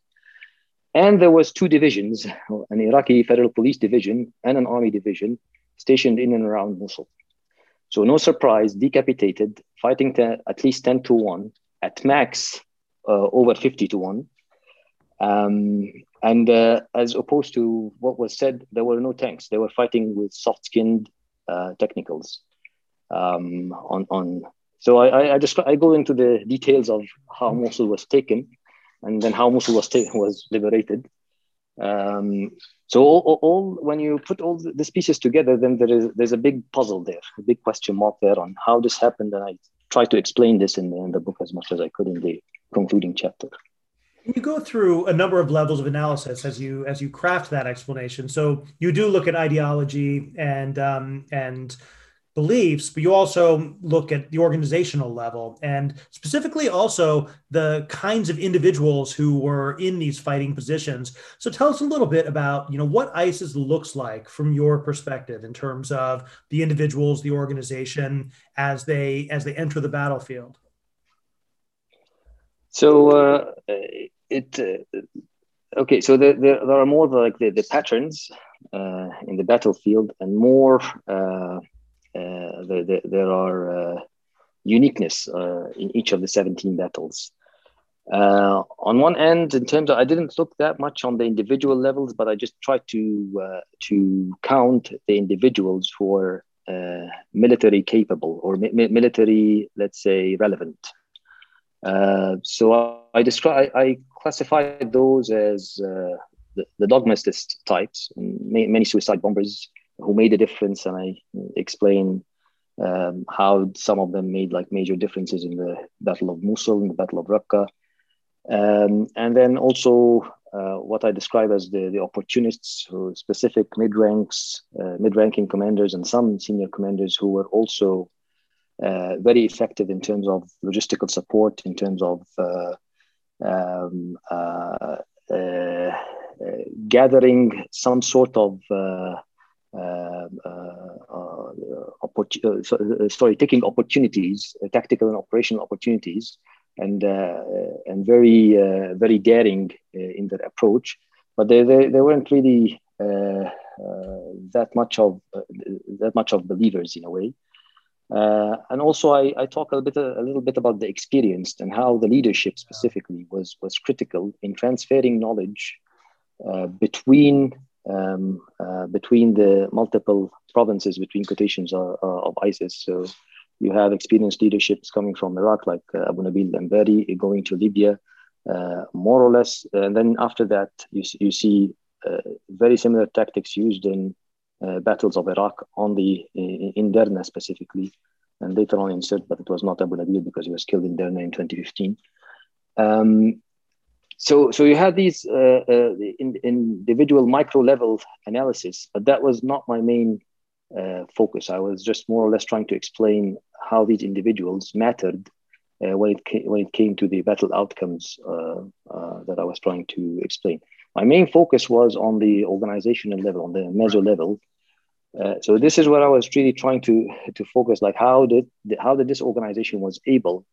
And there was two divisions, an Iraqi Federal Police division and an army division stationed in and around Mosul. So no surprise, decapitated, fighting to at least 10 to 1, at max uh, over 50 to 1. Um, and uh, as opposed to what was said, there were no tanks. They were fighting with soft-skinned uh, technicals. Um, on, on so I, I, just I go into the details of how Mosul was taken and then how Mosul was ta- was liberated. Um, so all, all, when you put all these pieces together, then there is there's a big puzzle there, a big question mark there on how this happened, and I try to explain this in the, in the book as much as I could in the concluding chapter. You go through a number of levels of analysis as you as you craft that explanation. So you do look at ideology and um, and beliefs, but you also look at the organizational level and specifically also the kinds of individuals who were in these fighting positions. So tell us a little bit about, you know, what ISIS looks like from your perspective in terms of the individuals, the organization as they as they enter the battlefield. So uh, it uh, okay. So there, are more like the, the patterns uh, in the battlefield and more uh, there, there, there, are uh, uniqueness uh, in each of the 17 battles. Uh, on one end, in terms of, I didn't look that much on the individual levels, but I just tried to uh, to count the individuals who are uh, military capable or mi- military, let's say, relevant. so I, I describe, I classified those as the, the dogmatist types, many suicide bombers, who made a difference, and I explain um, how some of them made like major differences in the Battle of Mosul, in the Battle of Raqqa, um, and then also uh, what I describe as the, the opportunists, who specific mid ranks, uh, mid ranking commanders, and some senior commanders who were also uh, very effective in terms of logistical support, in terms of uh, um, uh, uh, gathering some sort of Um, uh, uh, uh, sorry, taking opportunities, tactical and operational opportunities, and and very very daring in their approach. But they, they, they weren't really that much of that much of believers in a way. Uh, and also, I, I talk a bit a, little bit about the experience and how the leadership specifically was was critical in transferring knowledge uh, between um, uh, between the multiple provinces, between quotations of, of, ISIS. So you have experienced leaderships coming from Iraq, like uh, Abu Nabil Anbari, going to Libya, uh, more or less. And then after that, you, you see uh, very similar tactics used in uh, battles of Iraq on the in Derna specifically, and later on in Sirte, but it was not Abu Nabil because he was killed in Derna in 2015. Um, so, so you had these uh, uh, in, individual micro level analysis, but that was not my main uh, focus. I was just more or less trying to explain how these individuals mattered uh, when it came, when it came to the battle outcomes uh, uh, that I was trying to explain. My main focus was on the organizational level, on the meso level. so this is where I was really trying to to focus, like how did how did this organization was able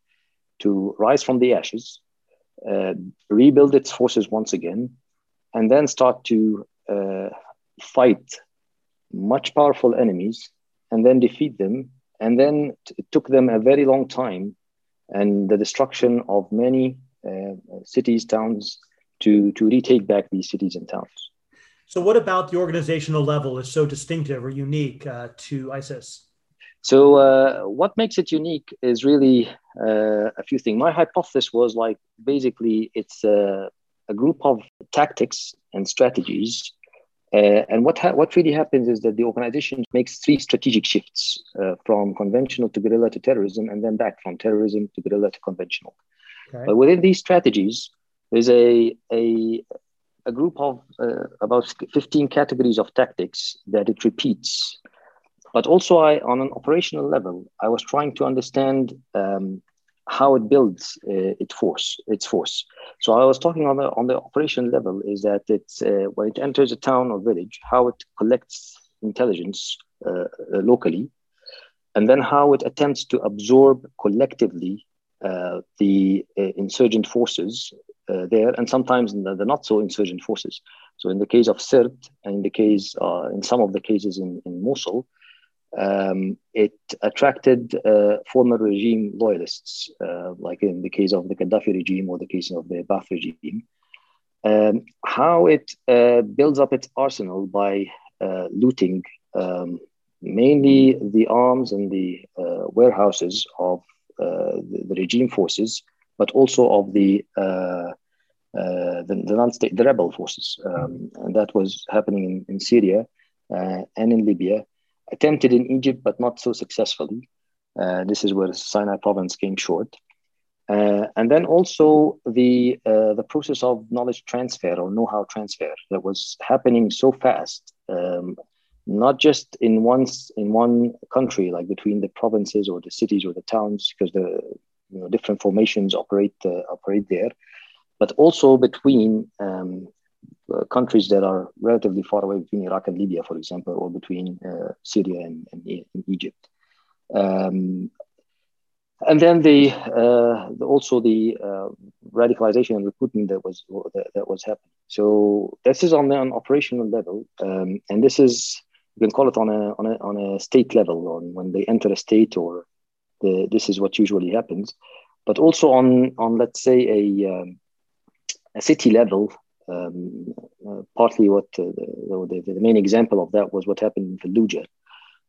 to rise from the ashes, rebuild its forces once again, and then start to fight much powerful enemies and then defeat them. And then it took them a very long time and the destruction of many uh, cities, towns to, to retake back these cities and towns. So, what about the organizational level is so distinctive or unique uh, to ISIS? So, uh, what makes it unique is really uh, a few things. My hypothesis was like basically it's a, a group of tactics and strategies uh, and what, ha- what really happens is that the organization makes three strategic shifts uh, from conventional to guerrilla to terrorism, and then back from terrorism to guerrilla to conventional. Okay. But within these strategies, there's a, a, a group of uh, about 15 categories of tactics that it repeats. But also, I, on an operational level, I was trying to understand um, how it builds uh, its force its force. So i was talking on the on the operation level is that it's uh, when it enters a town or village how it collects intelligence uh, locally and then how it attempts to absorb collectively uh, the uh, insurgent forces uh, there and sometimes the, the, not so insurgent forces. So in the case of Sirte and in the case in some of the cases in, in mosul um, it attracted uh, former regime loyalists, uh, like in the case of the Gaddafi regime or the case of the Ba'ath regime. Um, how it uh, builds up its arsenal by uh, looting um, mainly the arms and the uh, warehouses of uh, the, the, regime forces, but also of the the, the non-state, the rebel forces, um, and that was happening in, in Syria and in Libya attempted in Egypt, but not so successfully. Uh, this is where Sinai province came short. Uh, and then also the uh, the process of knowledge transfer or know-how transfer that was happening so fast, um, not just in one in one country, like between the provinces or the cities or the towns, because the you know, different formations operate uh, operate there, but also between um, countries that are relatively far away between Iraq and Libya, for example, or between uh, Syria and, and, and Egypt. Um, and then the, uh, the also the uh, radicalization and recruitment that was that, that, was happening. So this is on an operational level, um, and this is you can call it on a on a on a state level, on when they enter a state, or the, this is what usually happens. But also on on let's say a um, a city level, um, uh, partly what uh, the, the, main example of that was what happened in Fallujah.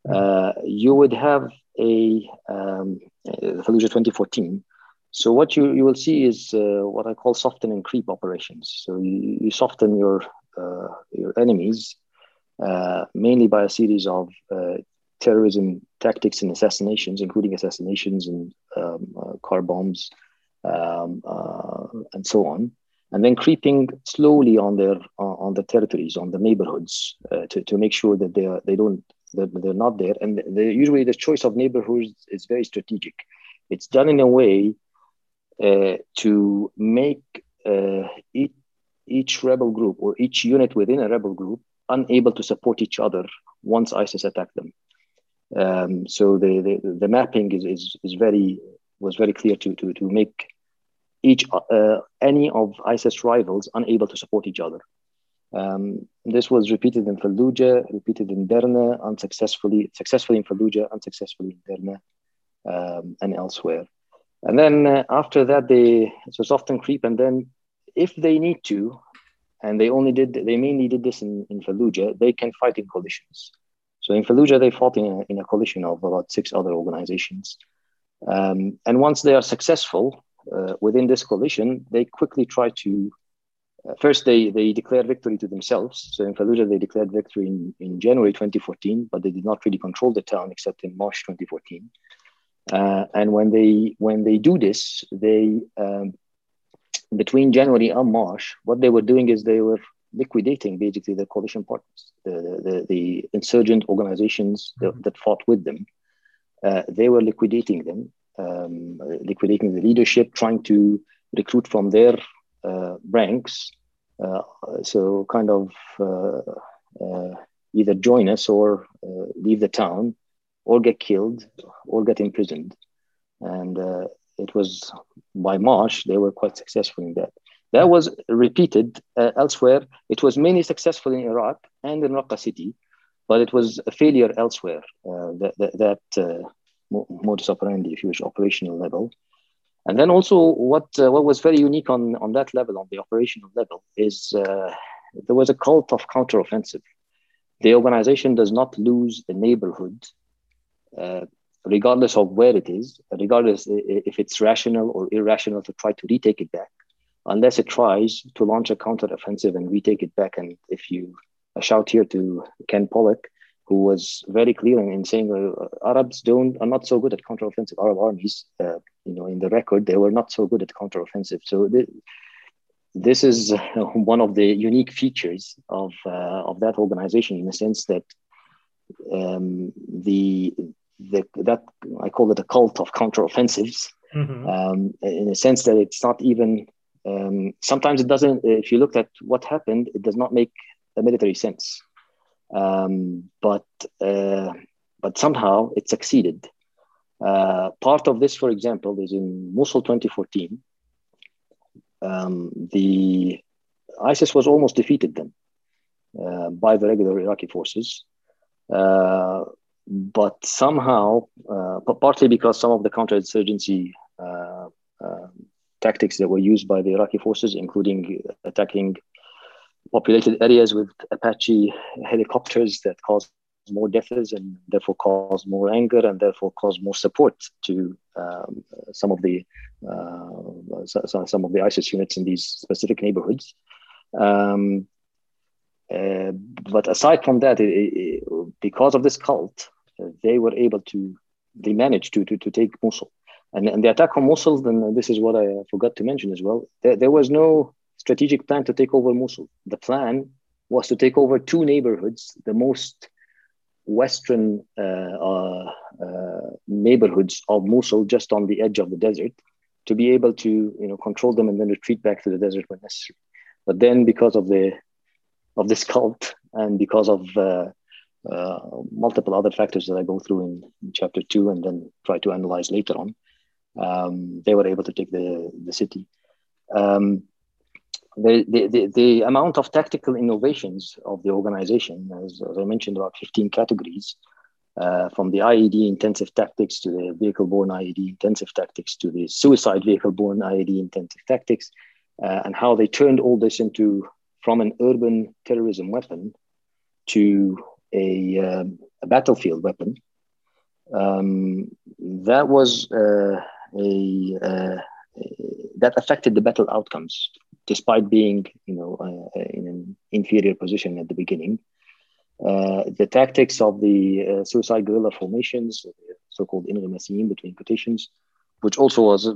Uh, you would have a um, Fallujah 2014. So what you, you will see is uh, what I call soften and creep operations. So you, you soften your uh, your enemies uh, mainly by a series of terrorism tactics and assassinations, including assassinations and um, car bombs um, and so on and then creeping slowly on their on the territories, on the neighborhoods, uh, to, to make sure that they are, they don't that they're not there. And usually the choice of neighborhoods is very strategic. It's done in a way uh, to make uh, each, each rebel group or each unit within a rebel group unable to support each other once ISIS attacked them. Um, so the, the, the mapping is, is, is very was very clear to, to, to make each uh, any of ISIS rivals unable to support each other. Um, this was repeated in Fallujah, repeated in Derna, unsuccessfully, successfully in Fallujah, unsuccessfully in Derna, um, and elsewhere. And then uh, after that, they so it's often creep, and then if they need to, and they only did, they mainly did this in, in Fallujah, they can fight in coalitions. So in Fallujah, they fought in a, in a coalition of about six other organizations. Um, and once they are successful, uh, within this coalition, they quickly try to first they they declared victory to themselves. So in Fallujah they declared victory in, in January 2014, but they did not really control the town except in March 2014. Uh, and when they when they do this, they um, between January and March, what they were doing is they were liquidating basically the coalition partners, the the, the insurgent organizations that, that, fought with them. Uh, they were liquidating them, um, liquidating the leadership, trying to recruit from their uh, ranks. Uh, so kind of uh, uh, either join us or uh, leave the town or get killed or get imprisoned. And uh, it was by March, they were quite successful in that. That was repeated elsewhere. It was mainly successful in Iraq and in Raqqa city, but it was a failure elsewhere. That that, that modus operandi, if you wish, operational level. And then also, what uh, what was very unique on on that level, on the operational level, is uh, there was a cult of counteroffensive. The organization does not lose a neighborhood uh, regardless of where it is, regardless if it's rational or irrational to try to retake it back, unless it tries to launch a counteroffensive and retake it back. And if you shout here to Ken Pollack, who was very clear in, saying uh, Arabs don't are not so good at counteroffensive. Arab armies, uh, you know, in the record, they were not so good at counteroffensive. So th- this is one of the unique features of uh, of that organization in the sense that um, the the, that I call it a cult of counteroffensives, mm-hmm. um, in a sense that it's not even. Um, sometimes it doesn't. If you look at what happened, it does not make a military sense. Um, but uh, but somehow it succeeded. Uh, part of this, for example, is in Mosul 2014. Um, the ISIS was almost defeated then uh, by the regular Iraqi forces. Uh, but somehow, uh, partly because some of the counterinsurgency uh, tactics that were used by the Iraqi forces, including attacking populated areas with Apache helicopters that caused more deaths and therefore caused more anger and therefore caused more support to um, some of the uh, some of the ISIS units in these specific neighborhoods. Um, uh, but aside from that, it, it, because of this cult, they were able to, they managed to, to, to take Mosul. And, and the attack on Mosul, then this is what I forgot to mention as well. There, there was no strategic plan to take over Mosul. The plan was to take over two neighborhoods, the most western uh, uh, neighborhoods of Mosul, just on the edge of the desert, to be able to you know control them and then retreat back to the desert when necessary. But then, because of the of this cult and because of uh, uh, multiple other factors that I go through in, in, chapter two and then try to analyze later on. Um, they were able to take the, the city. Um, the, the, the, amount of tactical innovations of the organization, as, as I mentioned, about 15 categories, uh, from the IED intensive tactics to the vehicle borne IED intensive tactics to the suicide vehicle borne IED intensive tactics, uh, and how they turned all this into from an urban terrorism weapon to a, um, a battlefield weapon. Um, that was uh, a uh, that affected the battle outcomes, despite being you know uh, in an inferior position at the beginning. Uh, the tactics of the uh, suicide guerrilla formations, so-called inghamassiyin between quotations, which also was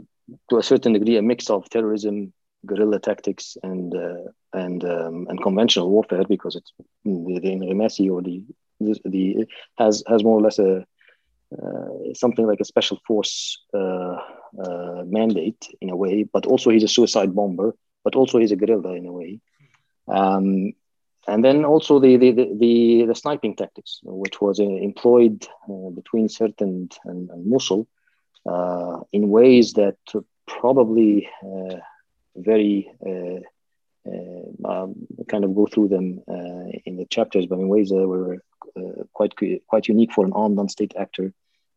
to a certain degree a mix of terrorism guerrilla tactics and uh, and um, and conventional warfare because it's the, the Inghamazi or the, the, the has has more or less a uh, something like a special force uh, uh, mandate in a way, but also he's a suicide bomber, but also he's a guerrilla in a way. Um, and then also the the, the, the sniping tactics, which was uh, employed uh, between Sirte and, and, and Mosul in ways that probably very uh, uh, um, kind of go through them uh, in the chapters, but in ways that were quite quite unique for an armed non-state actor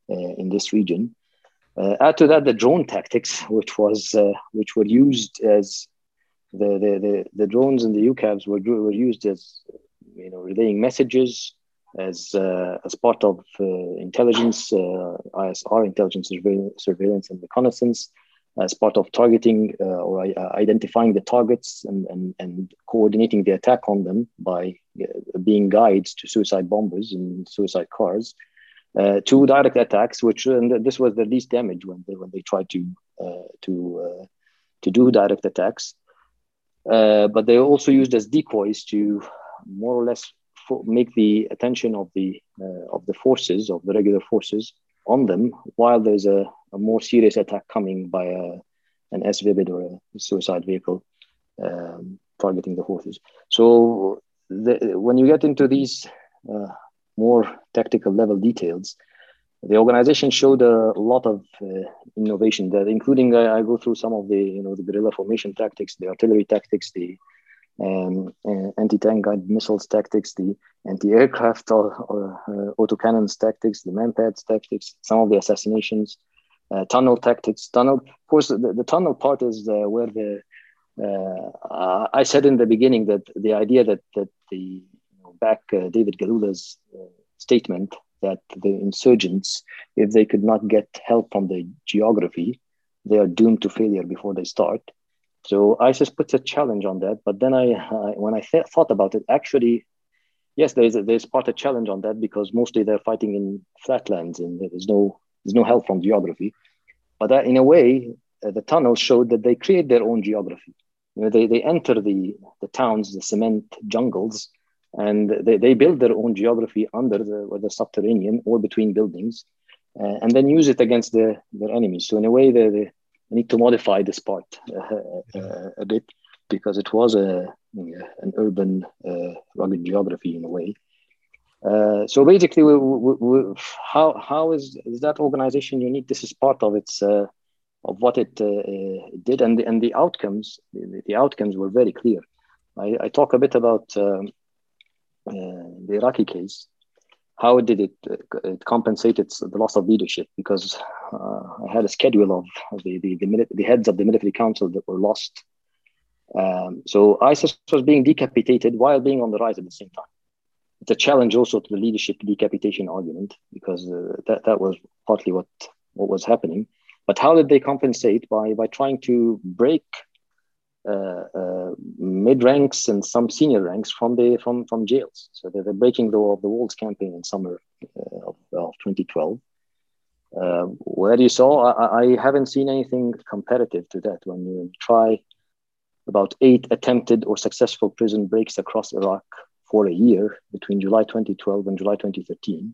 in this region. add to that the drone tactics, which was which were used as the, the, the, drones and the UCAVs were, were used as you know relaying messages as uh, as part of uh, intelligence, uh, ISR intelligence surveillance and reconnaissance, as part of targeting uh, or uh, identifying the targets and, and, and coordinating the attack on them by being guides to suicide bombers and suicide cars. Uh, to direct attacks, which and this was the least damage when they when they tried to uh, to uh, to do direct attacks. But they are also used as decoys to more or less make the attention of the of the forces of the regular forces on them while there's a, a more serious attack coming by a, an SVBIED or a suicide vehicle um, targeting the horses. So the, when you get into these uh, more tactical level details, the organization showed a lot of uh, innovation that including uh, I go through some of the you know the guerrilla formation tactics, the artillery tactics, the um, uh, anti-tank guided missiles tactics, the anti-aircraft or, or uh, autocannons tactics, the manpads tactics, some of the assassinations, uh, tunnel tactics. Tunnel, of course, the, the tunnel part is uh, where the uh, I said in the beginning that the idea that that the you know, back uh, David Galula's statement that the insurgents, if they could not get help from the geography, they are doomed to failure before they start so ISIS puts a challenge on that. But then I, when I th- thought about it, actually, yes, there's a, there's part a challenge on that because mostly they're fighting in flatlands and there's no there's no help from geography. But that, in a way, uh, the tunnels showed that they create their own geography. You know, they, they enter the, the towns, the cement jungles, and they, they build their own geography under the, the subterranean or between buildings, uh, and then use it against the, their enemies. So in a way, they, I need to modify this part uh, uh, a bit because it was a an urban uh, rugged geography in a way. Uh, so basically, we, we, we, how how is is that organization unique? This is part of its uh, of what it uh, did, and the, and the outcomes the, the, outcomes were very clear. I, I talk a bit about um, the Iraqi case, how did it, it compensate its, the loss of leadership? Because uh, I had a schedule of, the, the, the, the, heads of the military council that were lost. Um, so ISIS was being decapitated while being on the rise at the same time. It's a challenge also to the leadership decapitation argument because uh, that, that was partly what, what was happening. But how did they compensate? By, by trying to break uh, uh, mid ranks and some senior ranks from the from from jails. So they're, they're breaking the of the walls campaign in summer uh, of, of 2012. Uh, where you saw, I, I, haven't seen anything competitive to that. When you try about eight attempted or successful prison breaks across Iraq for a year between July 2012 and July 2013,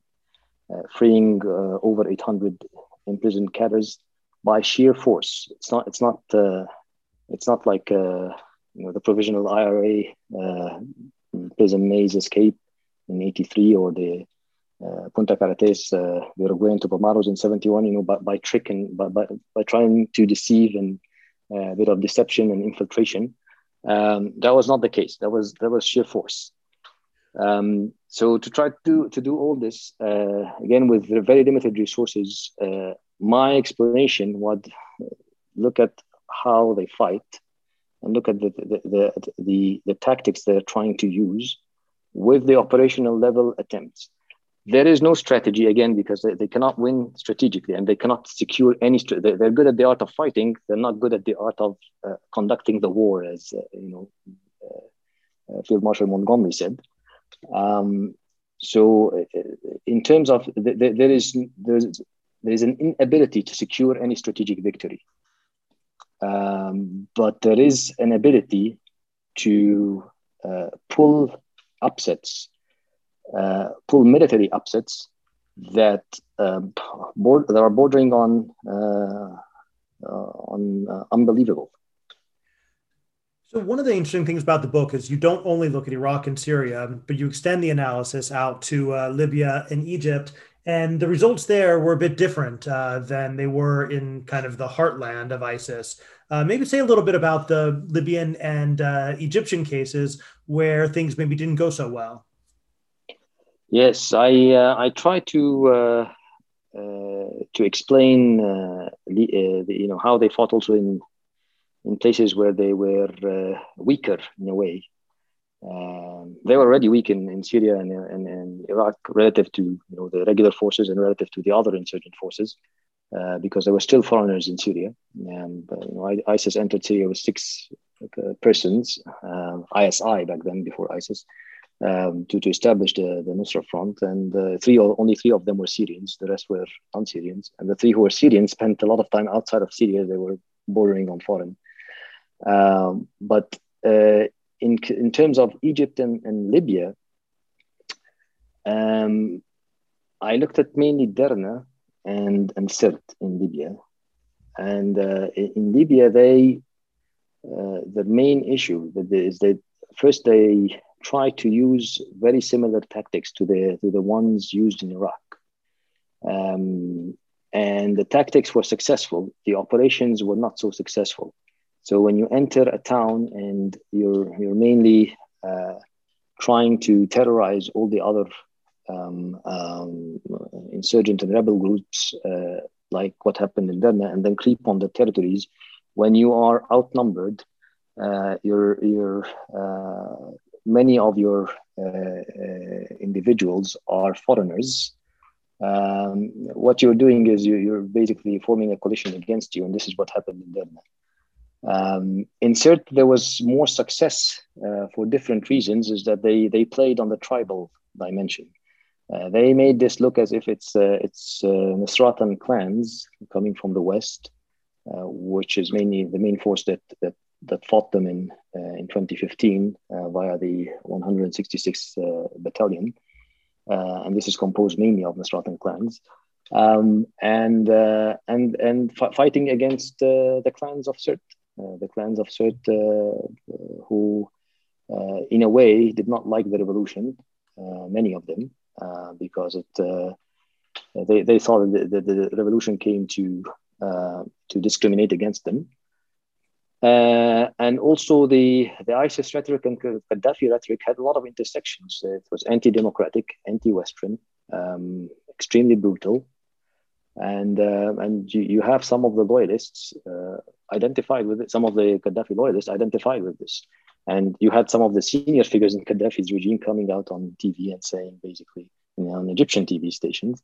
uh, freeing uh, over 800 imprisoned cadres by sheer force. It's not. It's not it's not like uh, you know the provisional IRA uh, prison maze escape in '83 or the uh, Punta Carretas, uh, Uruguayan Tupamaros in 71, you know, by, by trick and by, by, by trying to deceive and uh, a bit of deception and infiltration. Um, that was not the case. That was that was sheer force. Um, so to try to to do all this uh, again with very limited resources, uh, my explanation would look at how they fight and look at the, the, the, the, the tactics they're trying to use with the operational level attempts. There is no strategy again because they, they cannot win strategically and they cannot secure any. They're good at the art of fighting. They're not good at the art of uh, conducting the war, as uh, you know, uh, uh Field Marshal Montgomery said. Um, so, uh, in terms of there is there is there is an inability to secure any strategic victory. Um, but there is an ability to uh, pull upsets, uh, pull military upsets that um, board, that are bordering on uh, uh on uh, unbelievable. So one of the interesting things about the book is you don't only look at Iraq and Syria, but you extend the analysis out to uh, Libya and Egypt and the results there were a bit different uh, than they were in kind of the heartland of ISIS. Uh, maybe say a little bit about the Libyan and uh, Egyptian cases where things maybe didn't go so well. Yes, I uh, I try to uh, uh, to explain the, you know how they fought also in in places where they were weaker in a way. Um, they were already weak in, in Syria and, and, and, Iraq relative to you know the regular forces and relative to the other insurgent forces. uh, because there were still foreigners in Syria. And but, you know, ISIS entered Syria with six uh, persons, ISI um, back then before ISIS, um, to, to establish the, the Nusra Front. And uh, three only three of them were Syrians. The rest were non-Syrians. And the three who were Syrians spent a lot of time outside of Syria. They were bordering on foreign. Um, but uh, in in terms of Egypt and, and Libya, um, I looked at mainly Derna and and Sirte in Libya, and uh, in Libya they uh, the main issue is that first they try to use very similar tactics to the to the ones used in Iraq. Um, and the tactics were successful. The operations were not so successful. So when you enter a town and you're you're mainly uh, trying to terrorize all the other um, um, insurgent and rebel groups, uh, like what happened in Derna, and then creep on the territories, when you are outnumbered, uh, you're you're uh, many of your uh, uh, individuals are foreigners. Um, what you're doing is you, are basically forming a coalition against you, and this is what happened in Derna. Um, in Sirte, there was more success uh, for different reasons. Is that they they played on the tribal dimension. Uh, they made this look as if it's uh, it's uh, clans coming from the west, uh, which is mainly the main force that that that fought them in uh, in 2015 uh, via the 166 uh, battalion, and this is composed mainly of Misratan clans, um, and and and f- fighting against the clans of Sirte, the clans of Sirte, who in a way did not like the revolution, many of them, because it they, they saw that the, the, revolution came to uh, to discriminate against them. Uh, and also the, the ISIS rhetoric and Gaddafi rhetoric had a lot of intersections. It was anti-democratic, anti-Western, um, extremely brutal. And, uh, and you, you have some of the loyalists uh, identified with it, some of the Gaddafi loyalists identified with this. And you had some of the senior figures in Gaddafi's regime coming out on TV and saying basically, you know, on Egyptian TV stations,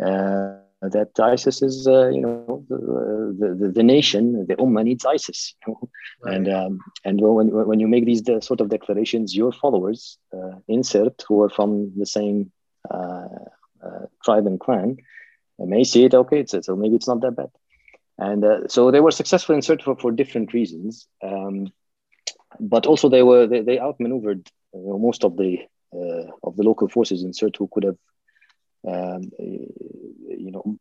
uh, that ISIS is, uh, you know, the, the, the, nation, the Ummah needs ISIS. You know? right. And um, and when, when you make these sort of declarations, your followers uh, insert who are from the same uh, uh, tribe and clan may see it, okay, it's, so maybe it's not that bad. And uh, so they were successful in Sirte for, for different reasons. Um, but also they were they, they outmaneuvered you know, most of the uh, of the local forces in Sirte who could have um, you know,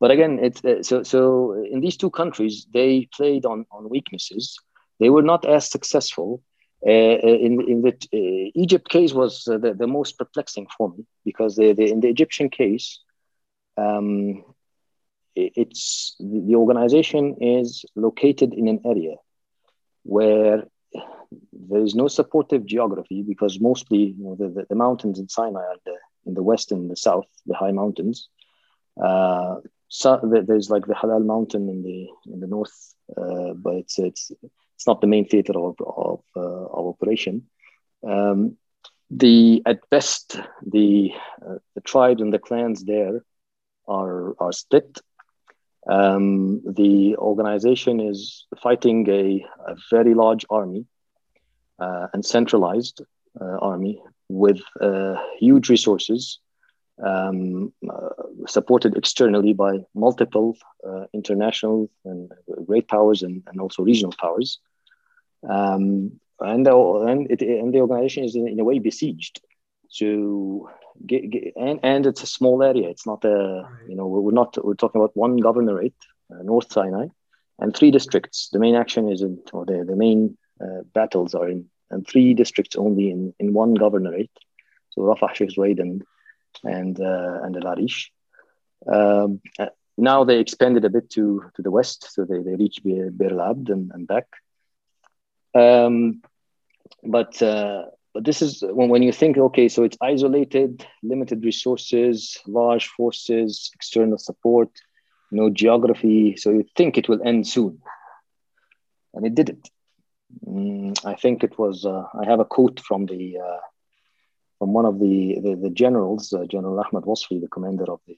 but again, it's uh, so so. In these two countries, they played on on weaknesses. They were not as successful. Uh, uh in in the uh, Egypt case was uh, the, the most perplexing for me because the, the, in the Egyptian case, um, it's the organization is located in an area where there is no supportive geography because mostly you know, the, the, mountains in Sinai are the, in the west and the south, the high mountains. Uh, so there's like the Halal Mountain in the in the north, uh, but it's it's it's not the main theater of of, uh, of operation. Um, the at best the uh, the tribes and the clans there are are split. Um, the organization is fighting a, a very large army uh, and centralized uh, army with uh, huge resources, um, uh, supported externally by multiple uh, international and great powers and, and also regional powers. Um, and, the, and, it, and the organization is in, in a way besieged. So, get, get, and, and it's a small area. It's not a, you know, we're not, we're talking about one governorate, uh, North Sinai, and three districts. The main action is in, or the, the main uh, battles are in and three districts only in, in one governorate. So Rafah, Sheikh Zuweid, and and uh, and Al Arish. Um, uh, now they expanded a bit to to the west, so they, they reached Bir, Bir Abd and, and back. Um, but uh, but this is when, when you think okay, so it's isolated, limited resources, large forces, external support, no geography. So you think it will end soon, and it didn't. Mm, I think it was. Uh, I have a quote from the uh, from one of the the, the generals, uh, General Ahmed Wasfi, the commander of the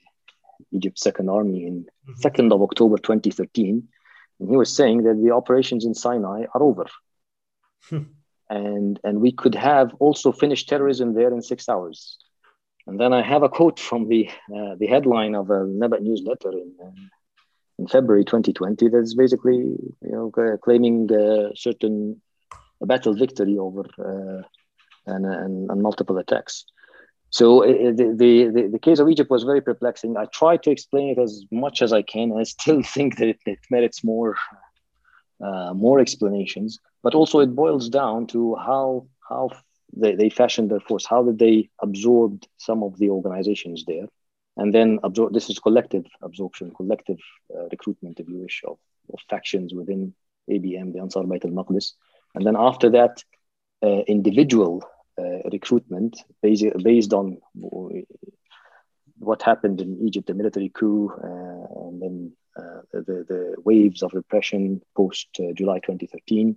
egypt Second Army in mm-hmm. 2nd of October 2013. And he was saying that the operations in Sinai are over. And, and we could have also finished terrorism there in six hours. And then I have a quote from the, uh, the headline of a Naba newsletter in, uh, in February 2020 that's basically you know, claiming uh, certain a battle victory over uh, and, and, and multiple attacks. So the, the, the case of Egypt was very perplexing. I tried to explain it as much as I can. And I still think that it, it merits more uh, more explanations. But also it boils down to how how they, they fashioned their force. How did they absorb some of the organizations there, and then absorb. This is collective absorption, collective uh, recruitment, if you wish, of, of factions within ABM, the Ansar Bayt al Maqdis, and then after that, uh, individual uh, recruitment based, based on what happened in Egypt, the military coup, uh, and then the, the waves of repression post July 2013.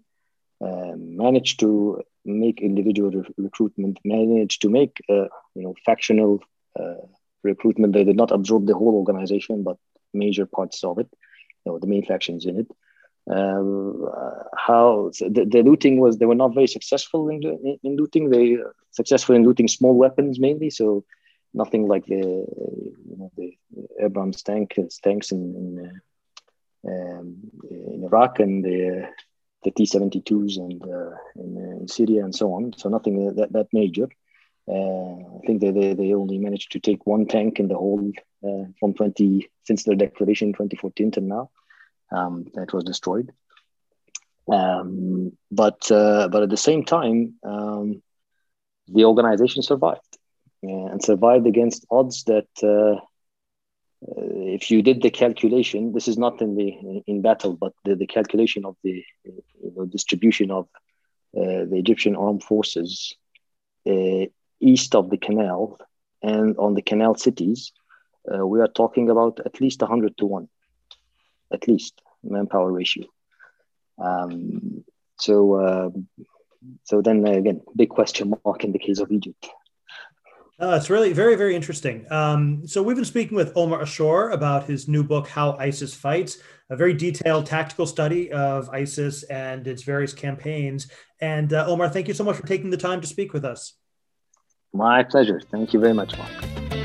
Um, managed to make individual re- recruitment, managed to make uh, you know factional uh, recruitment. They did not absorb the whole organization, but major parts of it, you know, the main factions in it um, uh, how the, the, looting was they were not very successful in, in looting they uh, successful in looting small weapons mainly so nothing like the you know the abrams tank tanks in in, uh, um, in iraq and the the t-72s and uh, in, uh, in, syria and so on. So nothing that, that major. I think they, they, they only managed to take one tank in the whole from 20 since their declaration in 2014 till now. Um, that was destroyed. Um, but uh, but at the same time, um, the organization survived and survived against odds that uh, if you did the calculation, this is not in the in battle, but the, the calculation of the you know, distribution of uh, the Egyptian armed forces uh, east of the canal and on the canal cities, uh, we are talking about at least 100 to 1 at least manpower ratio. Um, so, uh, so then again, big question mark in the case of Egypt. Uh, it's really very, very interesting. Um, so we've been speaking with Omar Ashour about his new book, How ISIS Fights, a very detailed tactical study of ISIS and its various campaigns. And uh, Omar, thank you so much for taking the time to speak with us. My pleasure. Thank you very much, Marc.